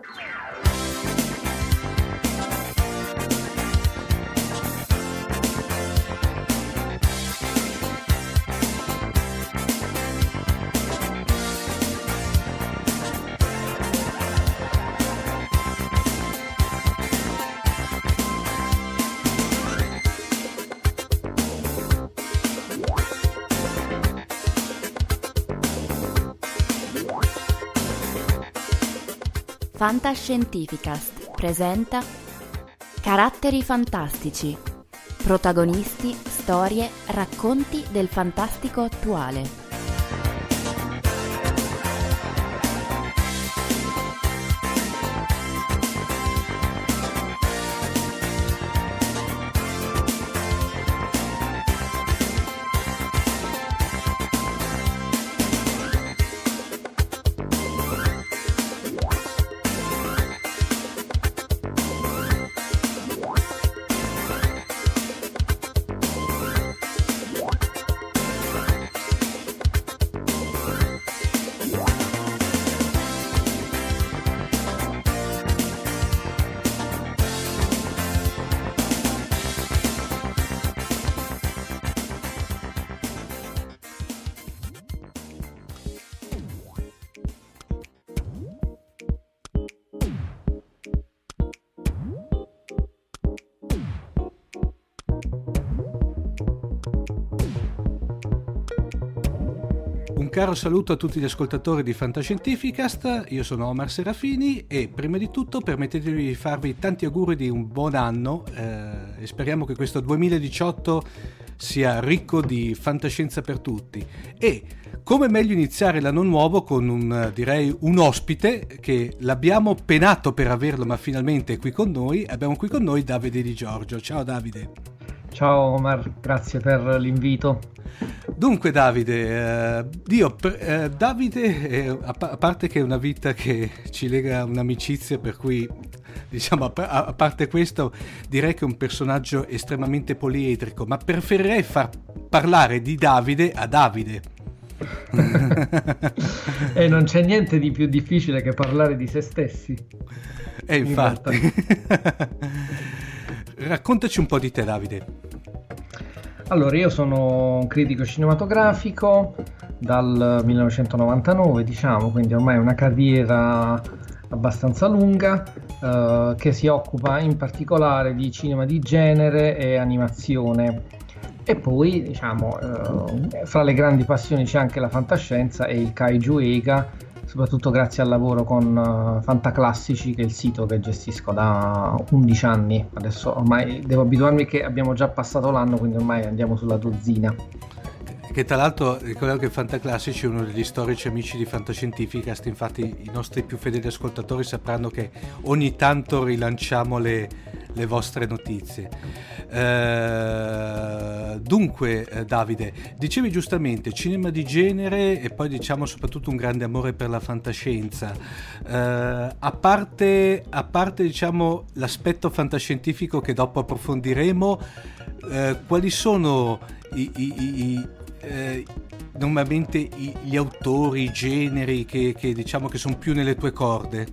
Okay. Fantascientificast presenta Caratteri fantastici. Protagonisti, storie, racconti del fantastico attuale. Caro saluto a tutti gli ascoltatori di Fantascientificast, io sono Omar Serafini e prima di tutto permettetemi di farvi tanti auguri di un buon anno eh, e speriamo che questo 2018 sia ricco di fantascienza per tutti. E come meglio iniziare l'anno nuovo con un, direi, un ospite che l'abbiamo penato per averlo ma finalmente è qui con noi, abbiamo qui con noi Davide Di Giorgio. Ciao Davide. Ciao Omar, grazie per l'invito. Dunque Davide, eh, io, eh, Davide, eh, a, a, parte che è una vita che ci lega un'amicizia per cui, diciamo, a, a, parte questo, direi che è un personaggio estremamente poliedrico, ma preferirei far parlare di Davide a Davide. e non c'è niente di più difficile che parlare di se stessi. E infatti. Raccontaci un po' di te Davide. Allora, io sono un critico cinematografico dal 1999, diciamo, quindi ormai una carriera abbastanza lunga eh, che si occupa in particolare di cinema di genere e animazione. E poi, diciamo, eh, fra le grandi passioni c'è anche la fantascienza e il kaiju Ega, soprattutto grazie al lavoro con uh, Fantaclassici, che è il sito che gestisco da 11 anni. Adesso ormai devo abituarmi che abbiamo già passato l'anno, quindi ormai andiamo sulla dozzina che tra l'altro ricordiamo che Fantaclassici è uno degli storici amici di Fantascientificast, infatti i nostri più fedeli ascoltatori sapranno che ogni tanto rilanciamo le, le vostre notizie. Uh, dunque, eh, Davide, dicevi giustamente cinema di genere e poi diciamo soprattutto un grande amore per la fantascienza. Uh, a parte, a parte diciamo, l'aspetto fantascientifico che dopo approfondiremo, uh, quali sono i, i, i eh, normalmente i, gli autori, i generi che, che diciamo che sono più nelle tue corde?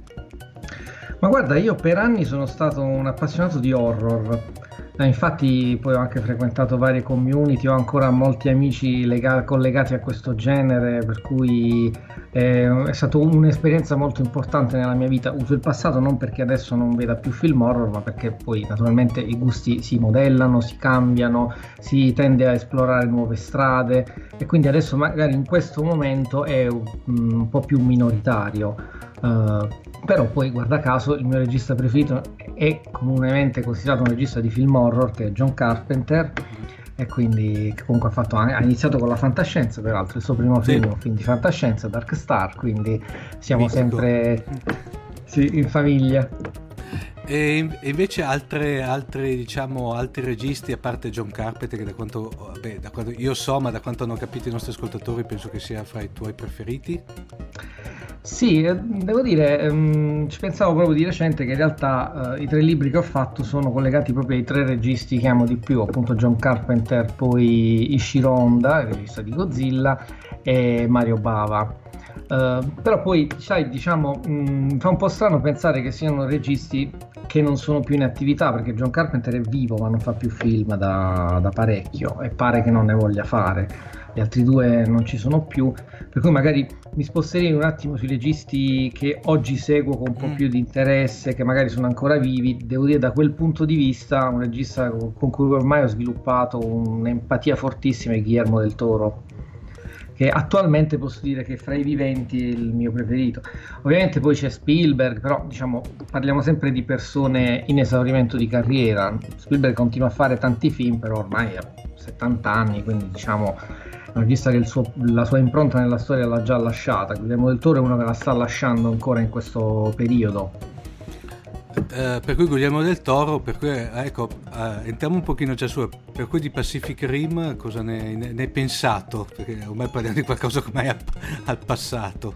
Ma guarda, io per anni sono stato un appassionato di horror. Eh, infatti poi ho anche frequentato varie community, ho ancora molti amici lega- collegati a questo genere, per cui eh, è stata un'esperienza molto importante nella mia vita. Uso il passato non perché adesso non veda più film horror, ma perché poi naturalmente i gusti si modellano, si cambiano, si tende a esplorare nuove strade e quindi adesso magari in questo momento è un, un po' più minoritario. Uh, però poi guarda caso il mio regista preferito è comunemente considerato un regista di film horror che è John Carpenter e quindi comunque ha, fatto, ha iniziato con la fantascienza peraltro il suo primo film sì. un film di fantascienza Dark Star quindi siamo Mitico. sempre sì, in famiglia e invece altre, altre, diciamo, altri registi, a parte John Carpenter, che da quanto, vabbè, da quanto, io so, ma da quanto hanno capito i nostri ascoltatori, penso che sia fra i tuoi preferiti? Sì, eh, devo dire, um, ci pensavo proprio di recente che in realtà uh, i tre libri che ho fatto sono collegati proprio ai tre registi che amo di più, appunto John Carpenter, poi Ishiro Honda, il regista di Godzilla, e Mario Bava. Uh, però poi, sai, diciamo, mh, fa un po' strano pensare che siano registi che non sono più in attività perché John Carpenter è vivo ma non fa più film da, da parecchio e pare che non ne voglia fare gli altri due non ci sono più, per cui magari mi sposterei un attimo sui registi che oggi seguo con un po' mm. più di interesse, che magari sono ancora vivi. Devo dire da quel punto di vista un regista con cui ormai ho sviluppato un'empatia fortissima è Guillermo del Toro che attualmente posso dire che fra i viventi è il mio preferito. Ovviamente poi c'è Spielberg, però diciamo parliamo sempre di persone in esaurimento di carriera. Spielberg continua a fare tanti film, però ormai ha 70 anni, quindi diciamo regista che suo, la sua impronta nella storia l'ha già lasciata. Guillermo del Toro è uno che la sta lasciando ancora in questo periodo. Eh, per cui Guglielmo del Toro, per cui, eh, ecco, eh, entriamo un pochino già su, per cui di Pacific Rim cosa ne, ne, ne hai pensato? Perché ormai parliamo di qualcosa come al, al passato.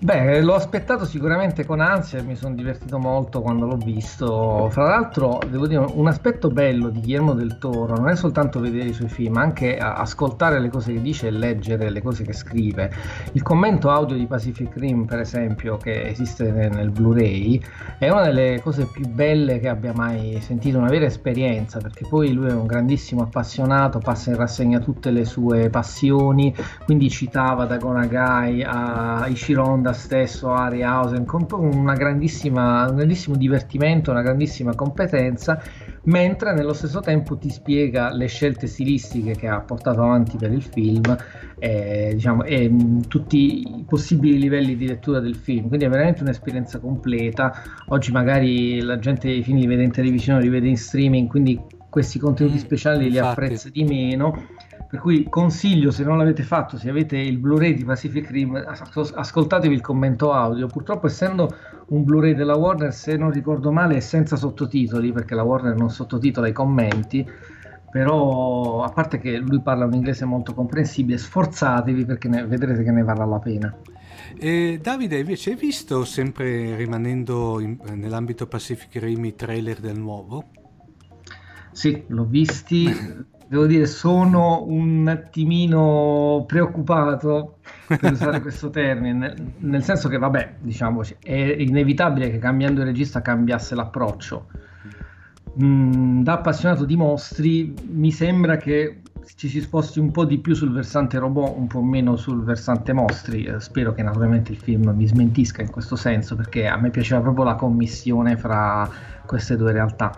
Beh, l'ho aspettato sicuramente con ansia e mi sono divertito molto quando l'ho visto. Fra l'altro, devo dire, un aspetto bello di Guillermo del Toro non è soltanto vedere i suoi film, ma anche ascoltare le cose che dice e leggere le cose che scrive. Il commento audio di Pacific Rim, per esempio, che esiste nel Blu-ray, è una delle cose più belle che abbia mai sentito, una vera esperienza, perché poi lui è un grandissimo appassionato, passa in rassegna tutte le sue passioni, quindi citava da Gonagai a Ishironda stesso, Harryhausen, con un grandissimo divertimento, una grandissima competenza, mentre nello stesso tempo ti spiega le scelte stilistiche che ha portato avanti per il film e, diciamo, e tutti i possibili livelli di lettura del film. Quindi è veramente un'esperienza completa. Oggi magari la gente i film li vede in televisione, li vede in streaming, quindi questi contenuti mm, speciali li Infatti. apprezza di meno per cui consiglio, se non l'avete fatto, se avete il Blu-ray di Pacific Rim, ascoltatevi il commento audio. Purtroppo, essendo un Blu-ray della Warner, se non ricordo male, è senza sottotitoli, perché la Warner non sottotitola i commenti. Però, a parte che lui parla un inglese molto comprensibile, sforzatevi perché ne, vedrete che ne varrà la pena. E Davide, invece, hai visto, sempre rimanendo in, nell'ambito Pacific Rim, i trailer del nuovo? Sì, l'ho visti. devo dire, sono un attimino preoccupato per usare questo termine, nel, senso che, vabbè, diciamoci, è inevitabile che cambiando il regista cambiasse l'approccio. Mm, da appassionato di mostri, mi sembra che ci si sposti un po' di più sul versante robot, un po' meno sul versante mostri. Eh, spero che naturalmente il film mi smentisca in questo senso, perché a me piaceva proprio la commissione fra queste due realtà.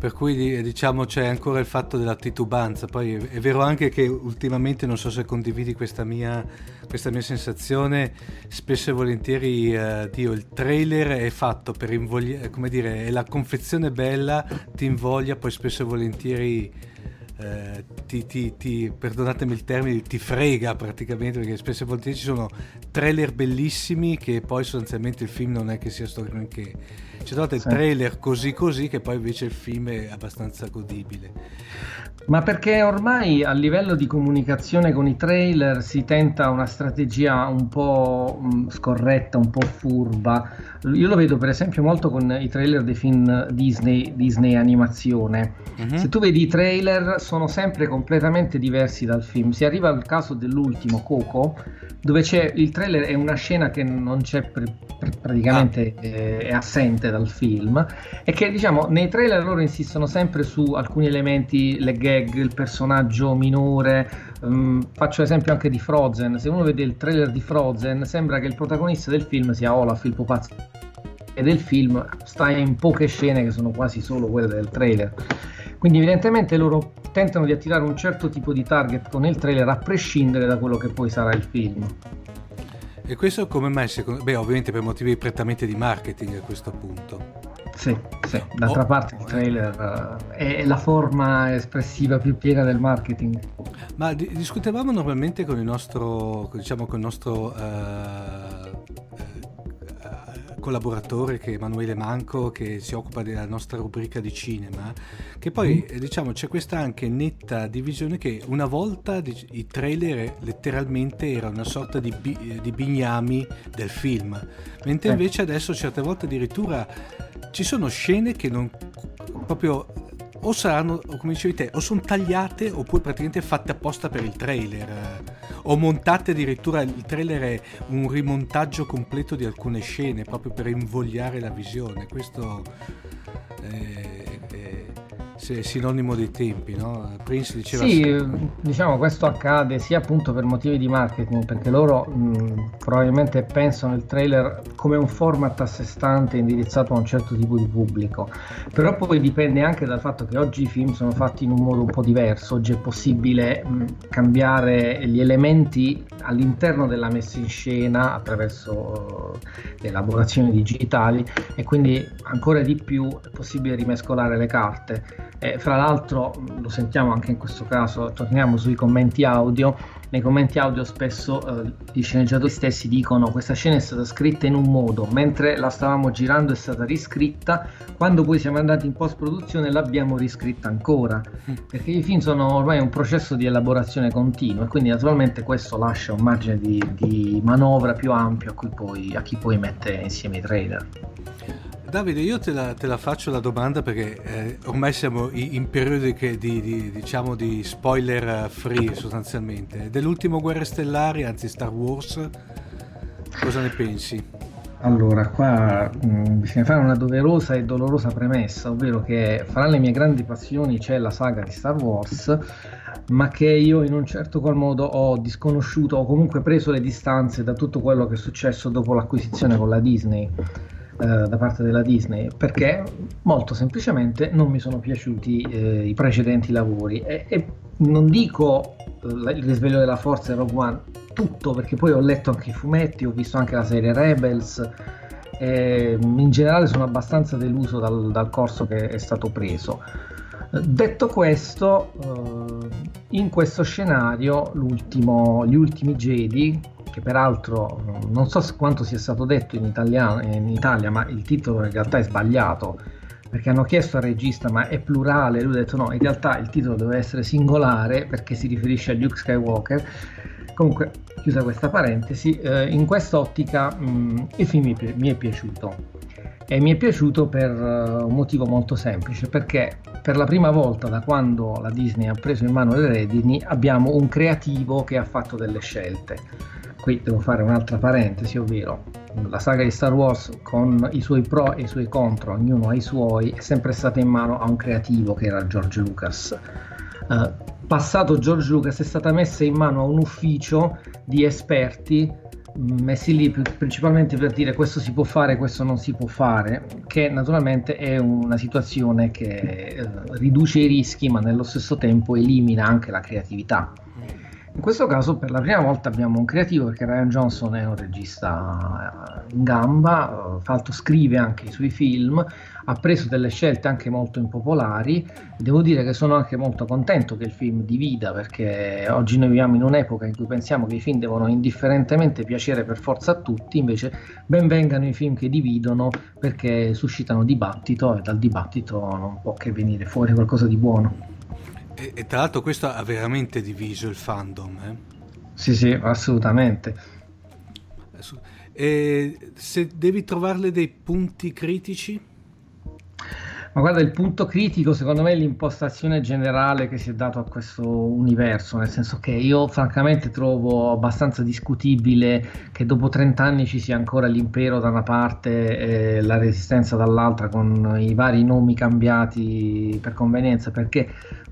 Per cui diciamo c'è ancora il fatto della titubanza. Poi è vero anche che ultimamente, non so se condividi questa mia, questa mia sensazione, spesso e volentieri eh, Dio, il trailer è fatto per invogliare, come dire, è la confezione bella, ti invoglia, poi spesso e volentieri eh, ti, ti, ti, perdonatemi il termine, ti frega praticamente perché spesso e volentieri ci sono trailer bellissimi che poi sostanzialmente il film non è che sia sto granché. Ci sono sì. trailer così così che poi invece il film è abbastanza godibile. Ma perché ormai a livello di comunicazione con i trailer si tenta una strategia un po' mm, scorretta, un po' furba. Io lo vedo per esempio molto con i trailer dei film Disney, Disney animazione. Uh-huh. Se tu vedi i trailer sono sempre completamente diversi dal film. Si arriva al caso dell'ultimo Coco, dove c'è il trailer è una scena che non c'è pr- pr- praticamente ah. eh, è assente dal film e che diciamo nei trailer loro insistono sempre su alcuni elementi le gag il personaggio minore um, faccio esempio anche di Frozen se uno vede il trailer di Frozen sembra che il protagonista del film sia Olaf il pupazzo del film sta in poche scene che sono quasi solo quelle del trailer quindi evidentemente loro tentano di attirare un certo tipo di target con il trailer a prescindere da quello che poi sarà il film. E questo come mai? Beh, ovviamente per motivi prettamente di marketing a questo punto. Sì, sì. d'altra oh, parte il trailer uh, è la forma espressiva più piena del marketing. Ma di- discutevamo normalmente con il nostro, diciamo, con il nostro uh, collaboratore che è Emanuele Manco che si occupa della nostra rubrica di cinema che poi mm. diciamo c'è questa anche netta divisione che una volta i trailer letteralmente erano una sorta di, bi- di bignami del film mentre invece adesso certe volte addirittura ci sono scene che non proprio o saranno, come dicevi te, o sono tagliate oppure praticamente fatte apposta per il trailer, o montate addirittura, il trailer è un rimontaggio completo di alcune scene proprio per invogliare la visione. Questo è, è sinonimo dei tempi, no? Prince diceva... Sì, diciamo questo accade sia appunto per motivi di marketing, perché loro mh, probabilmente pensano il trailer come un format a sé stante indirizzato a un certo tipo di pubblico, però poi dipende anche dal fatto che oggi i film sono fatti in un modo un po' diverso, oggi è possibile mh, cambiare gli elementi all'interno della messa in scena attraverso uh, le elaborazioni digitali e quindi ancora di più è possibile rimescolare le carte eh, fra l'altro, lo sentiamo anche in questo caso, torniamo sui commenti audio. Nei commenti audio spesso eh, gli sceneggiatori stessi dicono questa scena è stata scritta in un modo, mentre la stavamo girando è stata riscritta, quando poi siamo andati in post produzione l'abbiamo riscritta ancora, mm. perché i film sono ormai un processo di elaborazione continua e quindi naturalmente questo lascia un margine di, di manovra più ampio a, poi, a chi poi mette insieme i trailer. Davide, io te la, te la, faccio la domanda perché eh, ormai siamo in periodi di, di, diciamo di spoiler free sostanzialmente. Dell'ultimo Guerre Stellari, anzi Star Wars, cosa ne pensi? Allora, qua mh, mm, bisogna fare una doverosa e dolorosa premessa, ovvero che fra le mie grandi passioni c'è la saga di Star Wars, ma che io in un certo qual modo ho disconosciuto o comunque preso le distanze da tutto quello che è successo dopo l'acquisizione con la Disney. Eh, da parte della Disney perché molto semplicemente non mi sono piaciuti eh, i precedenti lavori. E, e non dico eh, il risveglio della forza e Rogue One tutto perché poi ho letto anche i fumetti ho visto anche la serie Rebels e in generale sono abbastanza deluso dal, dal corso che è stato preso. Detto questo eh, in questo scenario gli ultimi Jedi che peraltro non so quanto sia stato detto in, italiano, in Italia, ma il titolo in realtà è sbagliato perché hanno chiesto al regista ma è plurale, lui ha detto no, in realtà il titolo deve essere singolare perché si riferisce a Luke Skywalker. Comunque, chiusa questa parentesi, eh, in quest'ottica mh, il film mi, mi, è piaciuto. E mi è piaciuto per uh, un motivo molto semplice perché per la prima volta da quando la Disney ha preso in mano le redini abbiamo un creativo che ha fatto delle scelte qui devo fare un'altra parentesi, ovvero la saga di Star Wars con i suoi pro e i suoi contro, ognuno ha i suoi, è sempre stata in mano a un creativo che era George Lucas. Uh, passato George Lucas è stata messa in mano a un ufficio di esperti messi lì principalmente per dire questo si può fare, questo non si può fare, che naturalmente è una situazione che eh, riduce i rischi ma nello stesso tempo elimina anche la creatività. In questo caso per la prima volta abbiamo un creativo perché Ryan Johnson è un regista in gamba, fra l'altro scrive anche i suoi film, ha preso delle scelte anche molto impopolari. Devo dire che sono anche molto contento che il film divida perché oggi noi viviamo in un'epoca in cui pensiamo che i film devono indifferentemente piacere per forza a tutti, invece ben vengano i film che dividono perché suscitano dibattito e dal dibattito non può che venire fuori qualcosa di buono. E, e, tra l'altro questo ha veramente diviso il fandom. Eh? Sì, sì, assolutamente. E se devi trovarle dei punti critici? Ma guarda, il punto critico secondo me è l'impostazione generale che si è dato a questo universo, nel senso che io francamente trovo abbastanza discutibile che dopo 30 anni ci sia ancora l'impero da una parte e la resistenza dall'altra con i vari nomi cambiati per convenienza, perché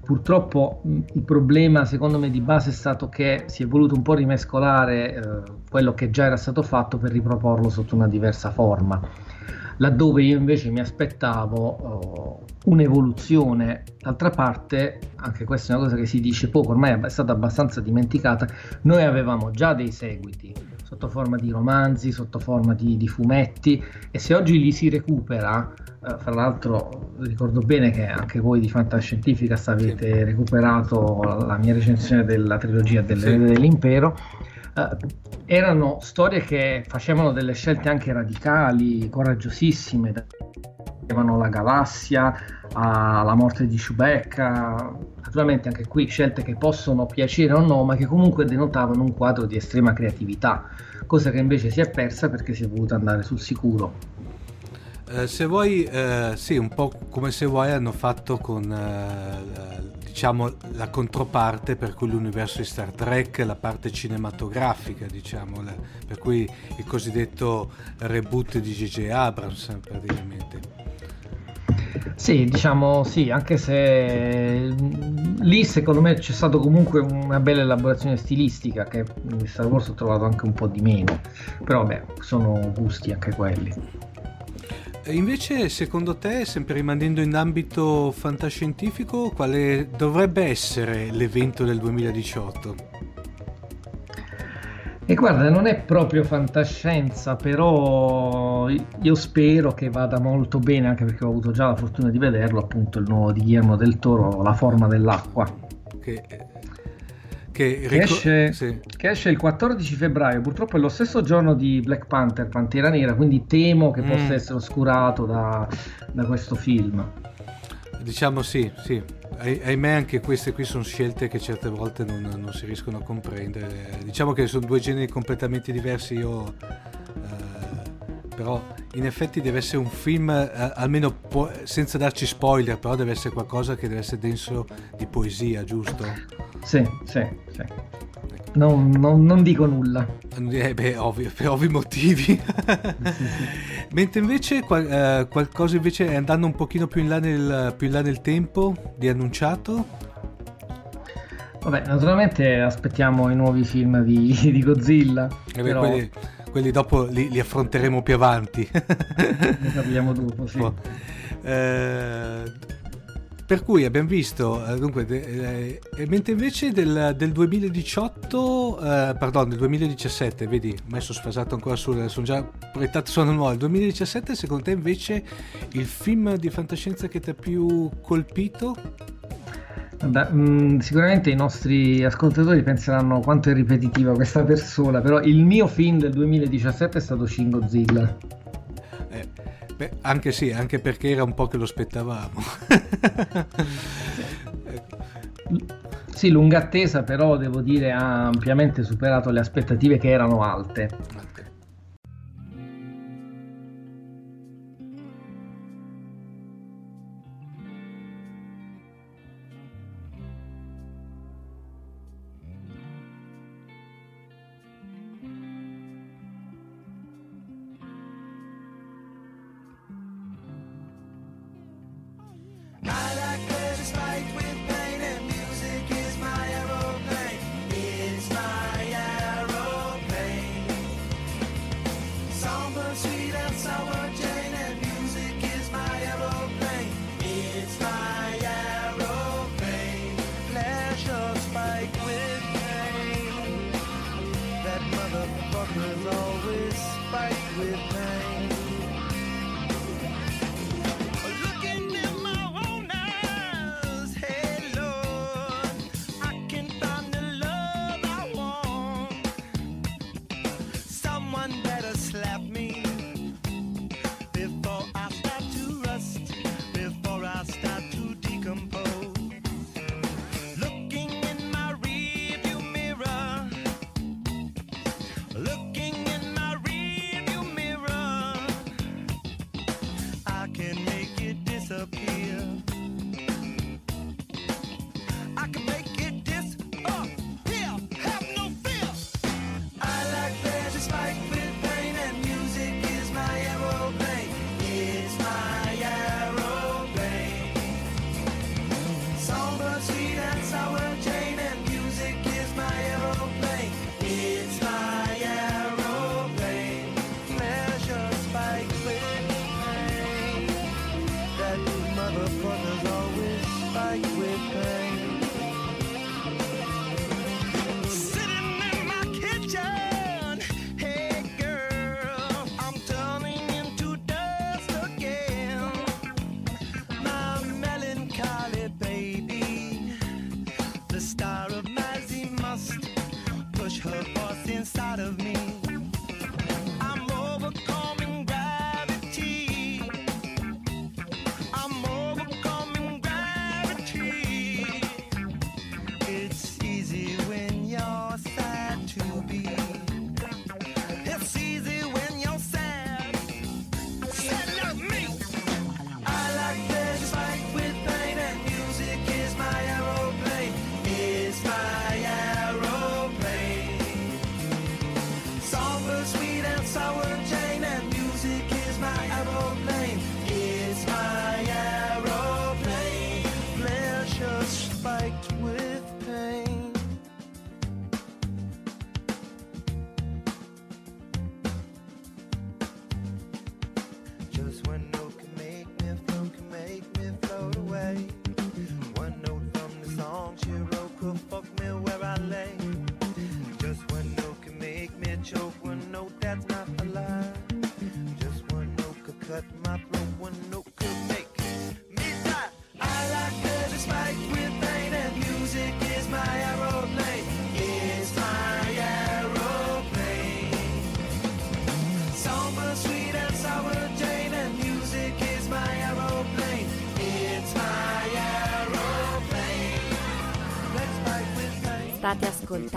purtroppo il problema secondo me di base è stato che si è voluto un po' rimescolare eh, quello che già era stato fatto per riproporlo sotto una diversa forma. Laddove io invece mi aspettavo uh, un'evoluzione. D'altra parte, anche questa è una cosa che si dice poco, ormai è stata abbastanza dimenticata, noi avevamo già dei seguiti sotto forma di romanzi, sotto forma di, di fumetti e se oggi li si recupera, uh, fra l'altro ricordo bene che anche voi di Fantascientifica avete sì. recuperato la mia recensione della trilogia dell'Erede sì. dell'Impero, Uh, erano storie che facevano delle scelte anche radicali, coraggiosissime, avevano la galassia, alla morte di Chewbacca, naturalmente anche qui scelte che possono piacere o no, ma che comunque denotavano un quadro di estrema creatività, cosa che invece si è persa perché si è voluto andare sul sicuro. Eh, se vuoi, eh, sì, un po' come se vuoi hanno fatto con eh, diciamo la controparte per cui l'universo di Star Trek, la parte cinematografica, diciamo, la, per cui il cosiddetto reboot di J.J. Abrams praticamente. Sì, diciamo sì, anche se lì secondo me c'è stata comunque una bella elaborazione stilistica che in Star Wars ho trovato anche un po' di meno, però beh, sono gusti anche quelli. Invece, secondo te, sempre rimanendo in ambito fantascientifico, quale dovrebbe essere l'evento del 2018? E guarda, non è proprio fantascienza, però io spero che vada molto bene, anche perché ho avuto già la fortuna di vederlo, appunto il nuovo di Guillermo del Toro, La forma dell'acqua. Che che, ric- esce, sì. che, esce, il 14 febbraio, purtroppo è lo stesso giorno di Black Panther, Pantera Nera, quindi temo che mm. possa essere oscurato da, da, questo film. Diciamo sì, sì. Ah- ahimè anche queste qui sono scelte che certe volte non, non, si riescono a comprendere. Diciamo che sono due generi completamente diversi, io... Però in effetti deve essere un film, eh, almeno po- senza darci spoiler, però deve essere qualcosa che deve essere denso di poesia, giusto? Sì, sì, sì. Non, non, non dico nulla. Eh beh, ovvio, per ovvi motivi. Mentre invece qual, eh, qualcosa invece andando un pochino più in là nel, in là nel tempo di annunciato? Vabbè, naturalmente aspettiamo i nuovi film di, di Godzilla. Eh beh, però... quelli, quelli, dopo li, li, affronteremo più avanti. ne parliamo dopo, sì. Eh, per cui abbiamo visto, eh, dunque, eh, mentre invece del, del 2018, eh, pardon, del 2017, vedi, messo sfasato ancora sul, sono già proiettato sono nuovo, il 2017 secondo te invece il film di fantascienza che ti ha più colpito? Beh, mh, mm, sicuramente i nostri ascoltatori penseranno quanto è ripetitiva questa persona, però il mio film del 2017 è stato Shin Godzilla. Beh, anche sì, anche perché era un po' che lo aspettavamo. sì, lunga attesa, però devo dire ha ampiamente superato le aspettative che erano alte.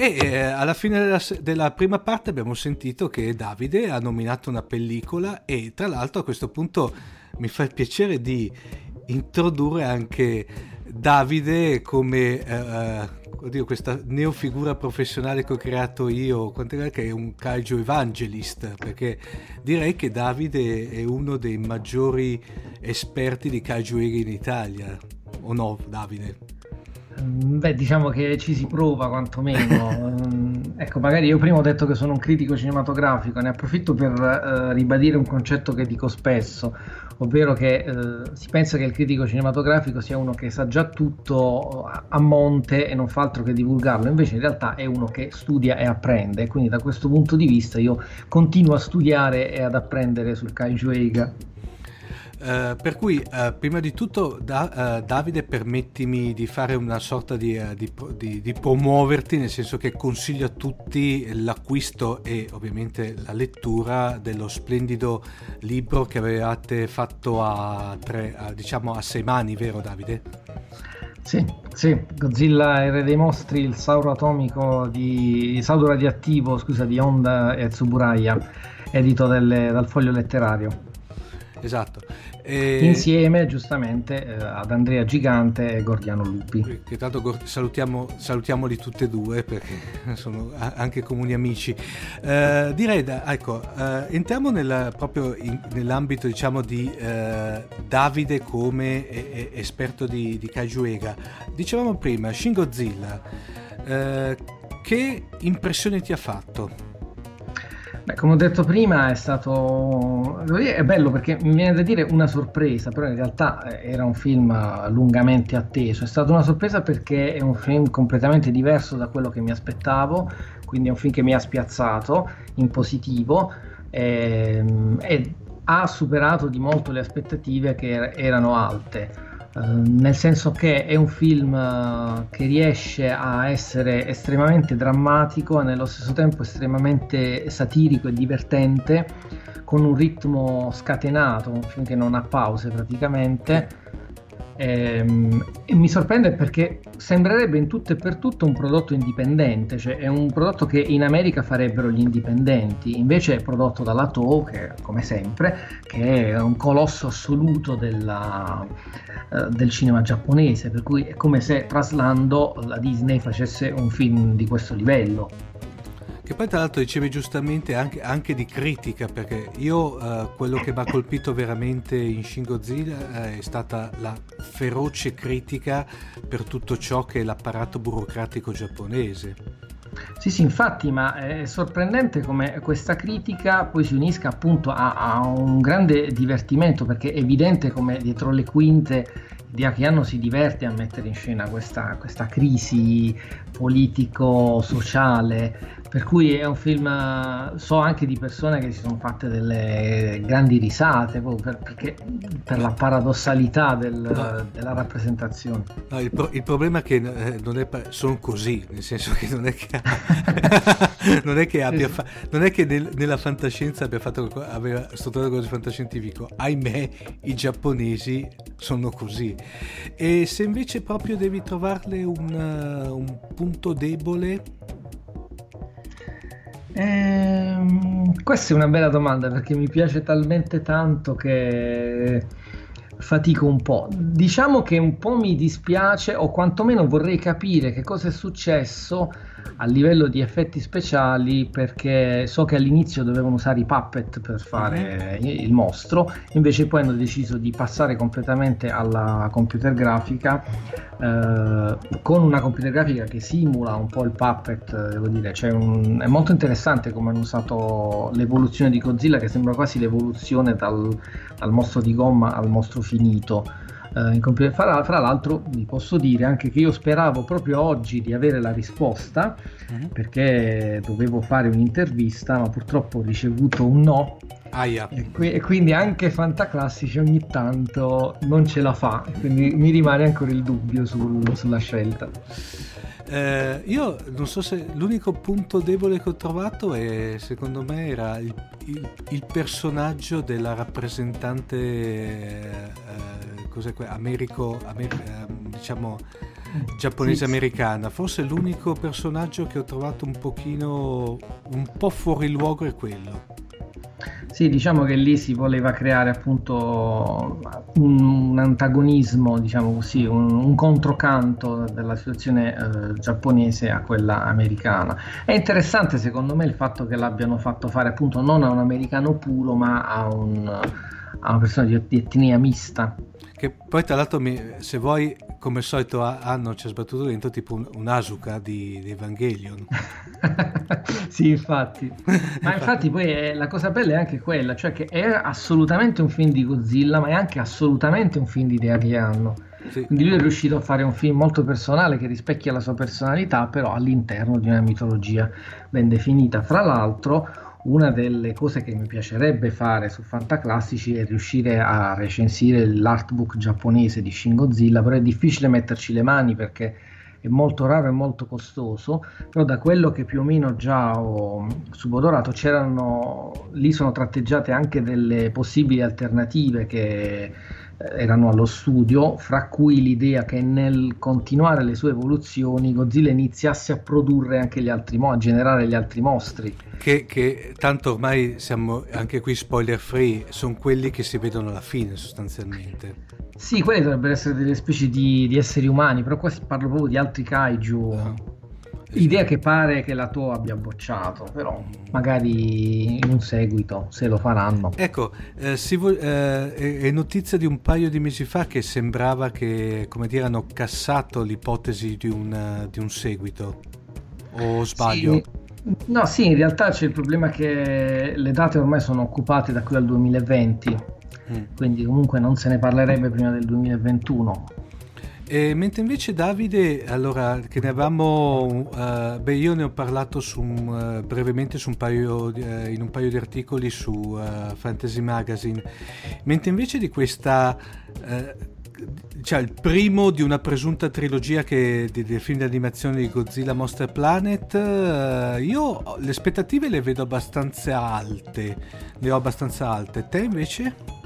E eh, alla fine della, della, prima parte abbiamo sentito che Davide ha nominato una pellicola e tra l'altro a questo punto mi fa il piacere di introdurre anche Davide come eh, oddio, questa neofigura professionale che ho creato io, che è un kaiju evangelist, perché direi che Davide è uno dei maggiori esperti di kaiju in Italia, o no Davide? Mm, beh, diciamo che ci si prova quantomeno. Mm, ecco, magari io prima ho detto che sono un critico cinematografico, ne approfitto per uh, ribadire un concetto che dico spesso, ovvero che uh, si pensa che il critico cinematografico sia uno che sa già tutto a monte e non fa altro che divulgarlo, invece in realtà è uno che studia e apprende, quindi da questo punto di vista io continuo a studiare e ad apprendere sul Kaiju Eiga. Uh, per cui uh, prima di tutto da, uh, Davide permettimi di fare una sorta di, di, di, di, promuoverti nel senso che consiglio a tutti l'acquisto e ovviamente la lettura dello splendido libro che avevate fatto a, tre, a, diciamo a sei mani vero Davide? Sì, sì, Godzilla Re dei Mostri, il sauro atomico di sauro radioattivo, scusa, di Honda e Tsuburaya, edito delle, dal foglio letterario. Esatto. E... Insieme giustamente eh, ad Andrea Gigante e Gordiano Lupi. Che tanto salutiamo, salutiamoli tutte e due perché sono anche comuni amici. Eh, direi, da, ecco, eh, entriamo nella, proprio in, nell'ambito diciamo di eh, Davide come e, e, esperto di, di Kajuega. Dicevamo prima, Shin Godzilla, eh, che impressione ti ha fatto? Beh, come ho detto prima, è stato è bello perché mi viene da dire una sorpresa, però in realtà eh, era un film lungamente atteso. È stata una sorpresa perché è un film completamente diverso da quello che mi aspettavo, quindi è un film che mi ha spiazzato in positivo e, ehm, e ha superato di molto le aspettative che erano alte. Ehm, nel senso che è un film uh, che riesce a essere estremamente drammatico e nello stesso tempo estremamente satirico e divertente, con un ritmo scatenato, un film che non ha pause praticamente ehm, e mi sorprende perché sembrerebbe in tutto e per tutto un prodotto indipendente, cioè è un prodotto che in America farebbero gli indipendenti, invece è prodotto dalla Toho, che come sempre, che è un colosso assoluto della, uh, del cinema giapponese, per cui è come se traslando la Disney facesse un film di questo livello. Che poi tra l'altro dicevi giustamente anche, anche di critica, perché io uh, quello che mi ha colpito veramente in Shin Godzilla uh, è stata la feroce critica per tutto ciò che è l'apparato burocratico giapponese. Sì, sì, infatti, ma è sorprendente come questa critica poi si unisca appunto a, a un grande divertimento, perché è evidente come dietro le quinte di Akiano si diverte a mettere in scena questa, questa crisi politico-sociale per cui è un film, so anche di persone che si sono fatte delle grandi risate per, perché, per la paradossalità del, no. della rappresentazione. No, il, pro, il, problema è che eh, non è, sono così, nel senso che non è che, non è che, abbia non è che nel, nella fantascienza abbia fatto aveva strutturato cose fantascientifico, ahimè i giapponesi sono così. E se invece proprio devi trovarle un, un punto debole Ehm, questa è una bella domanda perché mi piace talmente tanto che fatico un po'. Diciamo che un po' mi dispiace o quantomeno vorrei capire che cosa è successo a livello di effetti speciali perché so che all'inizio dovevano usare i puppet per fare uh-huh. il mostro, invece poi hanno deciso di passare completamente alla computer grafica eh, con una computer grafica che simula un po' il puppet, devo dire, cioè un, è molto interessante come hanno usato l'evoluzione di Godzilla che sembra quasi l'evoluzione dal, dal mostro di gomma al mostro finito eh, fra, fra, l'altro vi posso dire anche che io speravo proprio oggi di avere la risposta uh-huh. perché dovevo fare un'intervista ma purtroppo ho ricevuto un no Aia. E, qui, e, quindi anche Fantaclassici ogni tanto non ce la fa quindi mi rimane ancora il dubbio sul, sulla scelta eh, io non so se l'unico punto debole che ho trovato è secondo me era il, il, il personaggio della rappresentante eh, cos'è que- Americo, Amer- ehm, diciamo giapponese americana. Forse l'unico personaggio che ho trovato un pochino un po' fuori luogo è quello sì, diciamo che lì si voleva creare appunto un, antagonismo, diciamo così, un, un controcanto della situazione eh, giapponese a quella americana. È interessante secondo me il fatto che l'abbiano fatto fare appunto non a un americano puro, ma a, un, a una persona di, di etnia mista. Che poi tra l'altro mi, se vuoi, come al solito hanno ci ha sbattuto dentro tipo un, un Asuka di, di Evangelion. sì, infatti. Ma infatti poi è, la cosa bella è anche quella, cioè che è assolutamente un film di Godzilla, ma è anche assolutamente un film di idea che hanno. Sì. Quindi lui è riuscito a fare un film molto personale che rispecchia la sua personalità, però all'interno di una mitologia ben definita. Fra l'altro, una delle cose che mi piacerebbe fare su Fantaclassici è riuscire a recensire l'artbook giapponese di Shin Godzilla, però è difficile metterci le mani perché è molto raro e molto costoso, però da quello che più o meno già ho subodorato c'erano, lì sono tratteggiate anche delle possibili alternative che erano allo studio, fra cui l'idea che nel continuare le sue evoluzioni Godzilla iniziasse a produrre anche gli altri mo- a generare gli altri mostri. Che, che tanto ormai siamo anche qui spoiler free, sono quelli che si vedono alla fine sostanzialmente. Sì, quelli dovrebbero essere delle specie di, di esseri umani, però qua si parla proprio di altri kaiju. Ah. Idea che pare che la TO abbia bocciato, però magari in un seguito, se lo faranno. Ecco, eh, vo- eh, è notizia di un paio di mesi fa che sembrava che, come dire, hanno cassato l'ipotesi di un, di un seguito. O sbaglio? Sì. No, sì, in realtà c'è il problema che le date ormai sono occupate da qui al 2020, mm. quindi comunque non se ne parlerebbe prima del 2021. E mentre invece Davide, allora che ne avevamo, uh, beh io ne ho parlato su, uh, brevemente su un paio, uh, in un paio di articoli su Fantasy Magazine, mentre invece di questa, cioè il primo di una presunta trilogia che, di, del film di animazione di Godzilla Monster Planet, io le aspettative le vedo abbastanza alte, le ho abbastanza alte, te invece?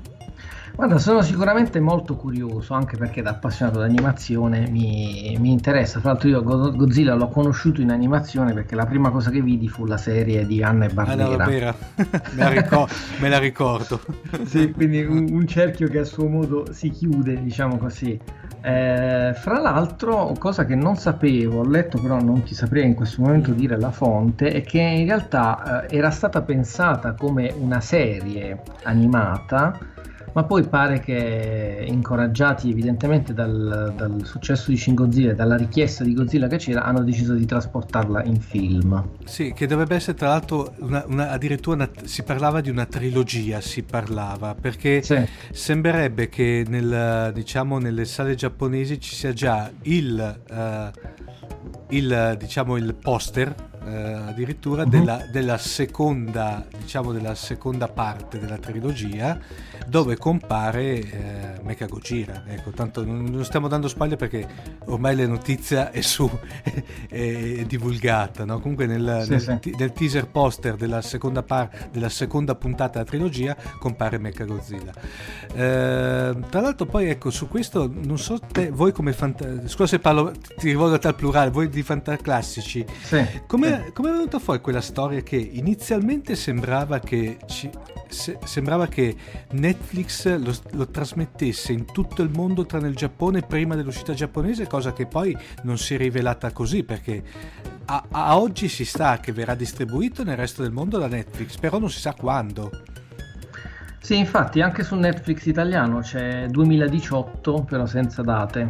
Guarda, sono sicuramente molto curioso, anche perché da appassionato d'animazione mi, mi interessa. Tra l'altro io Godzilla l'ho conosciuto in animazione perché la prima cosa che vidi fu la serie di Anna e Barbera. Ah, no, me, la ricordo, me la ricordo. sì, quindi un, un, cerchio che a suo modo si chiude, diciamo così. Eh, fra l'altro, cosa che non sapevo, ho letto però non ti saprei in questo momento dire la fonte, è che in realtà eh, era stata pensata come una serie animata ma poi pare che incoraggiati evidentemente dal, dal successo di Shin Godzilla e dalla richiesta di Godzilla che c'era hanno deciso di trasportarla in film sì che dovrebbe essere tra l'altro una, una, addirittura una, si parlava di una trilogia si parlava perché sì. sembrerebbe che nel, diciamo, nelle sale giapponesi ci sia già il, uh, il, diciamo, il poster eh, addirittura uh-huh. della, della, seconda, diciamo della seconda parte della trilogia dove compare eh, Mecha Gojira. Ecco, tanto non, non, stiamo dando spaglie perché ormai la notizia è, su, è, è divulgata. No? Comunque nel, sì, nel, sì. nel, teaser poster della seconda, par- della seconda puntata della trilogia compare Mecha Godzilla. Eh, tra l'altro poi ecco su questo non so te, voi come fanta- scusa se parlo ti rivolgo a tal plurale, voi di fantaclassici, sì, come, come è venuta fuori quella storia che inizialmente sembrava che ci, se, sembrava che Netflix lo, lo, trasmettesse in tutto il mondo tranne il Giappone prima dell'uscita giapponese, cosa che poi non si è rivelata così perché a, a oggi si sa che verrà distribuito nel resto del mondo da Netflix, però non si sa quando. Sì, infatti anche su Netflix italiano c'è 2018, però senza date.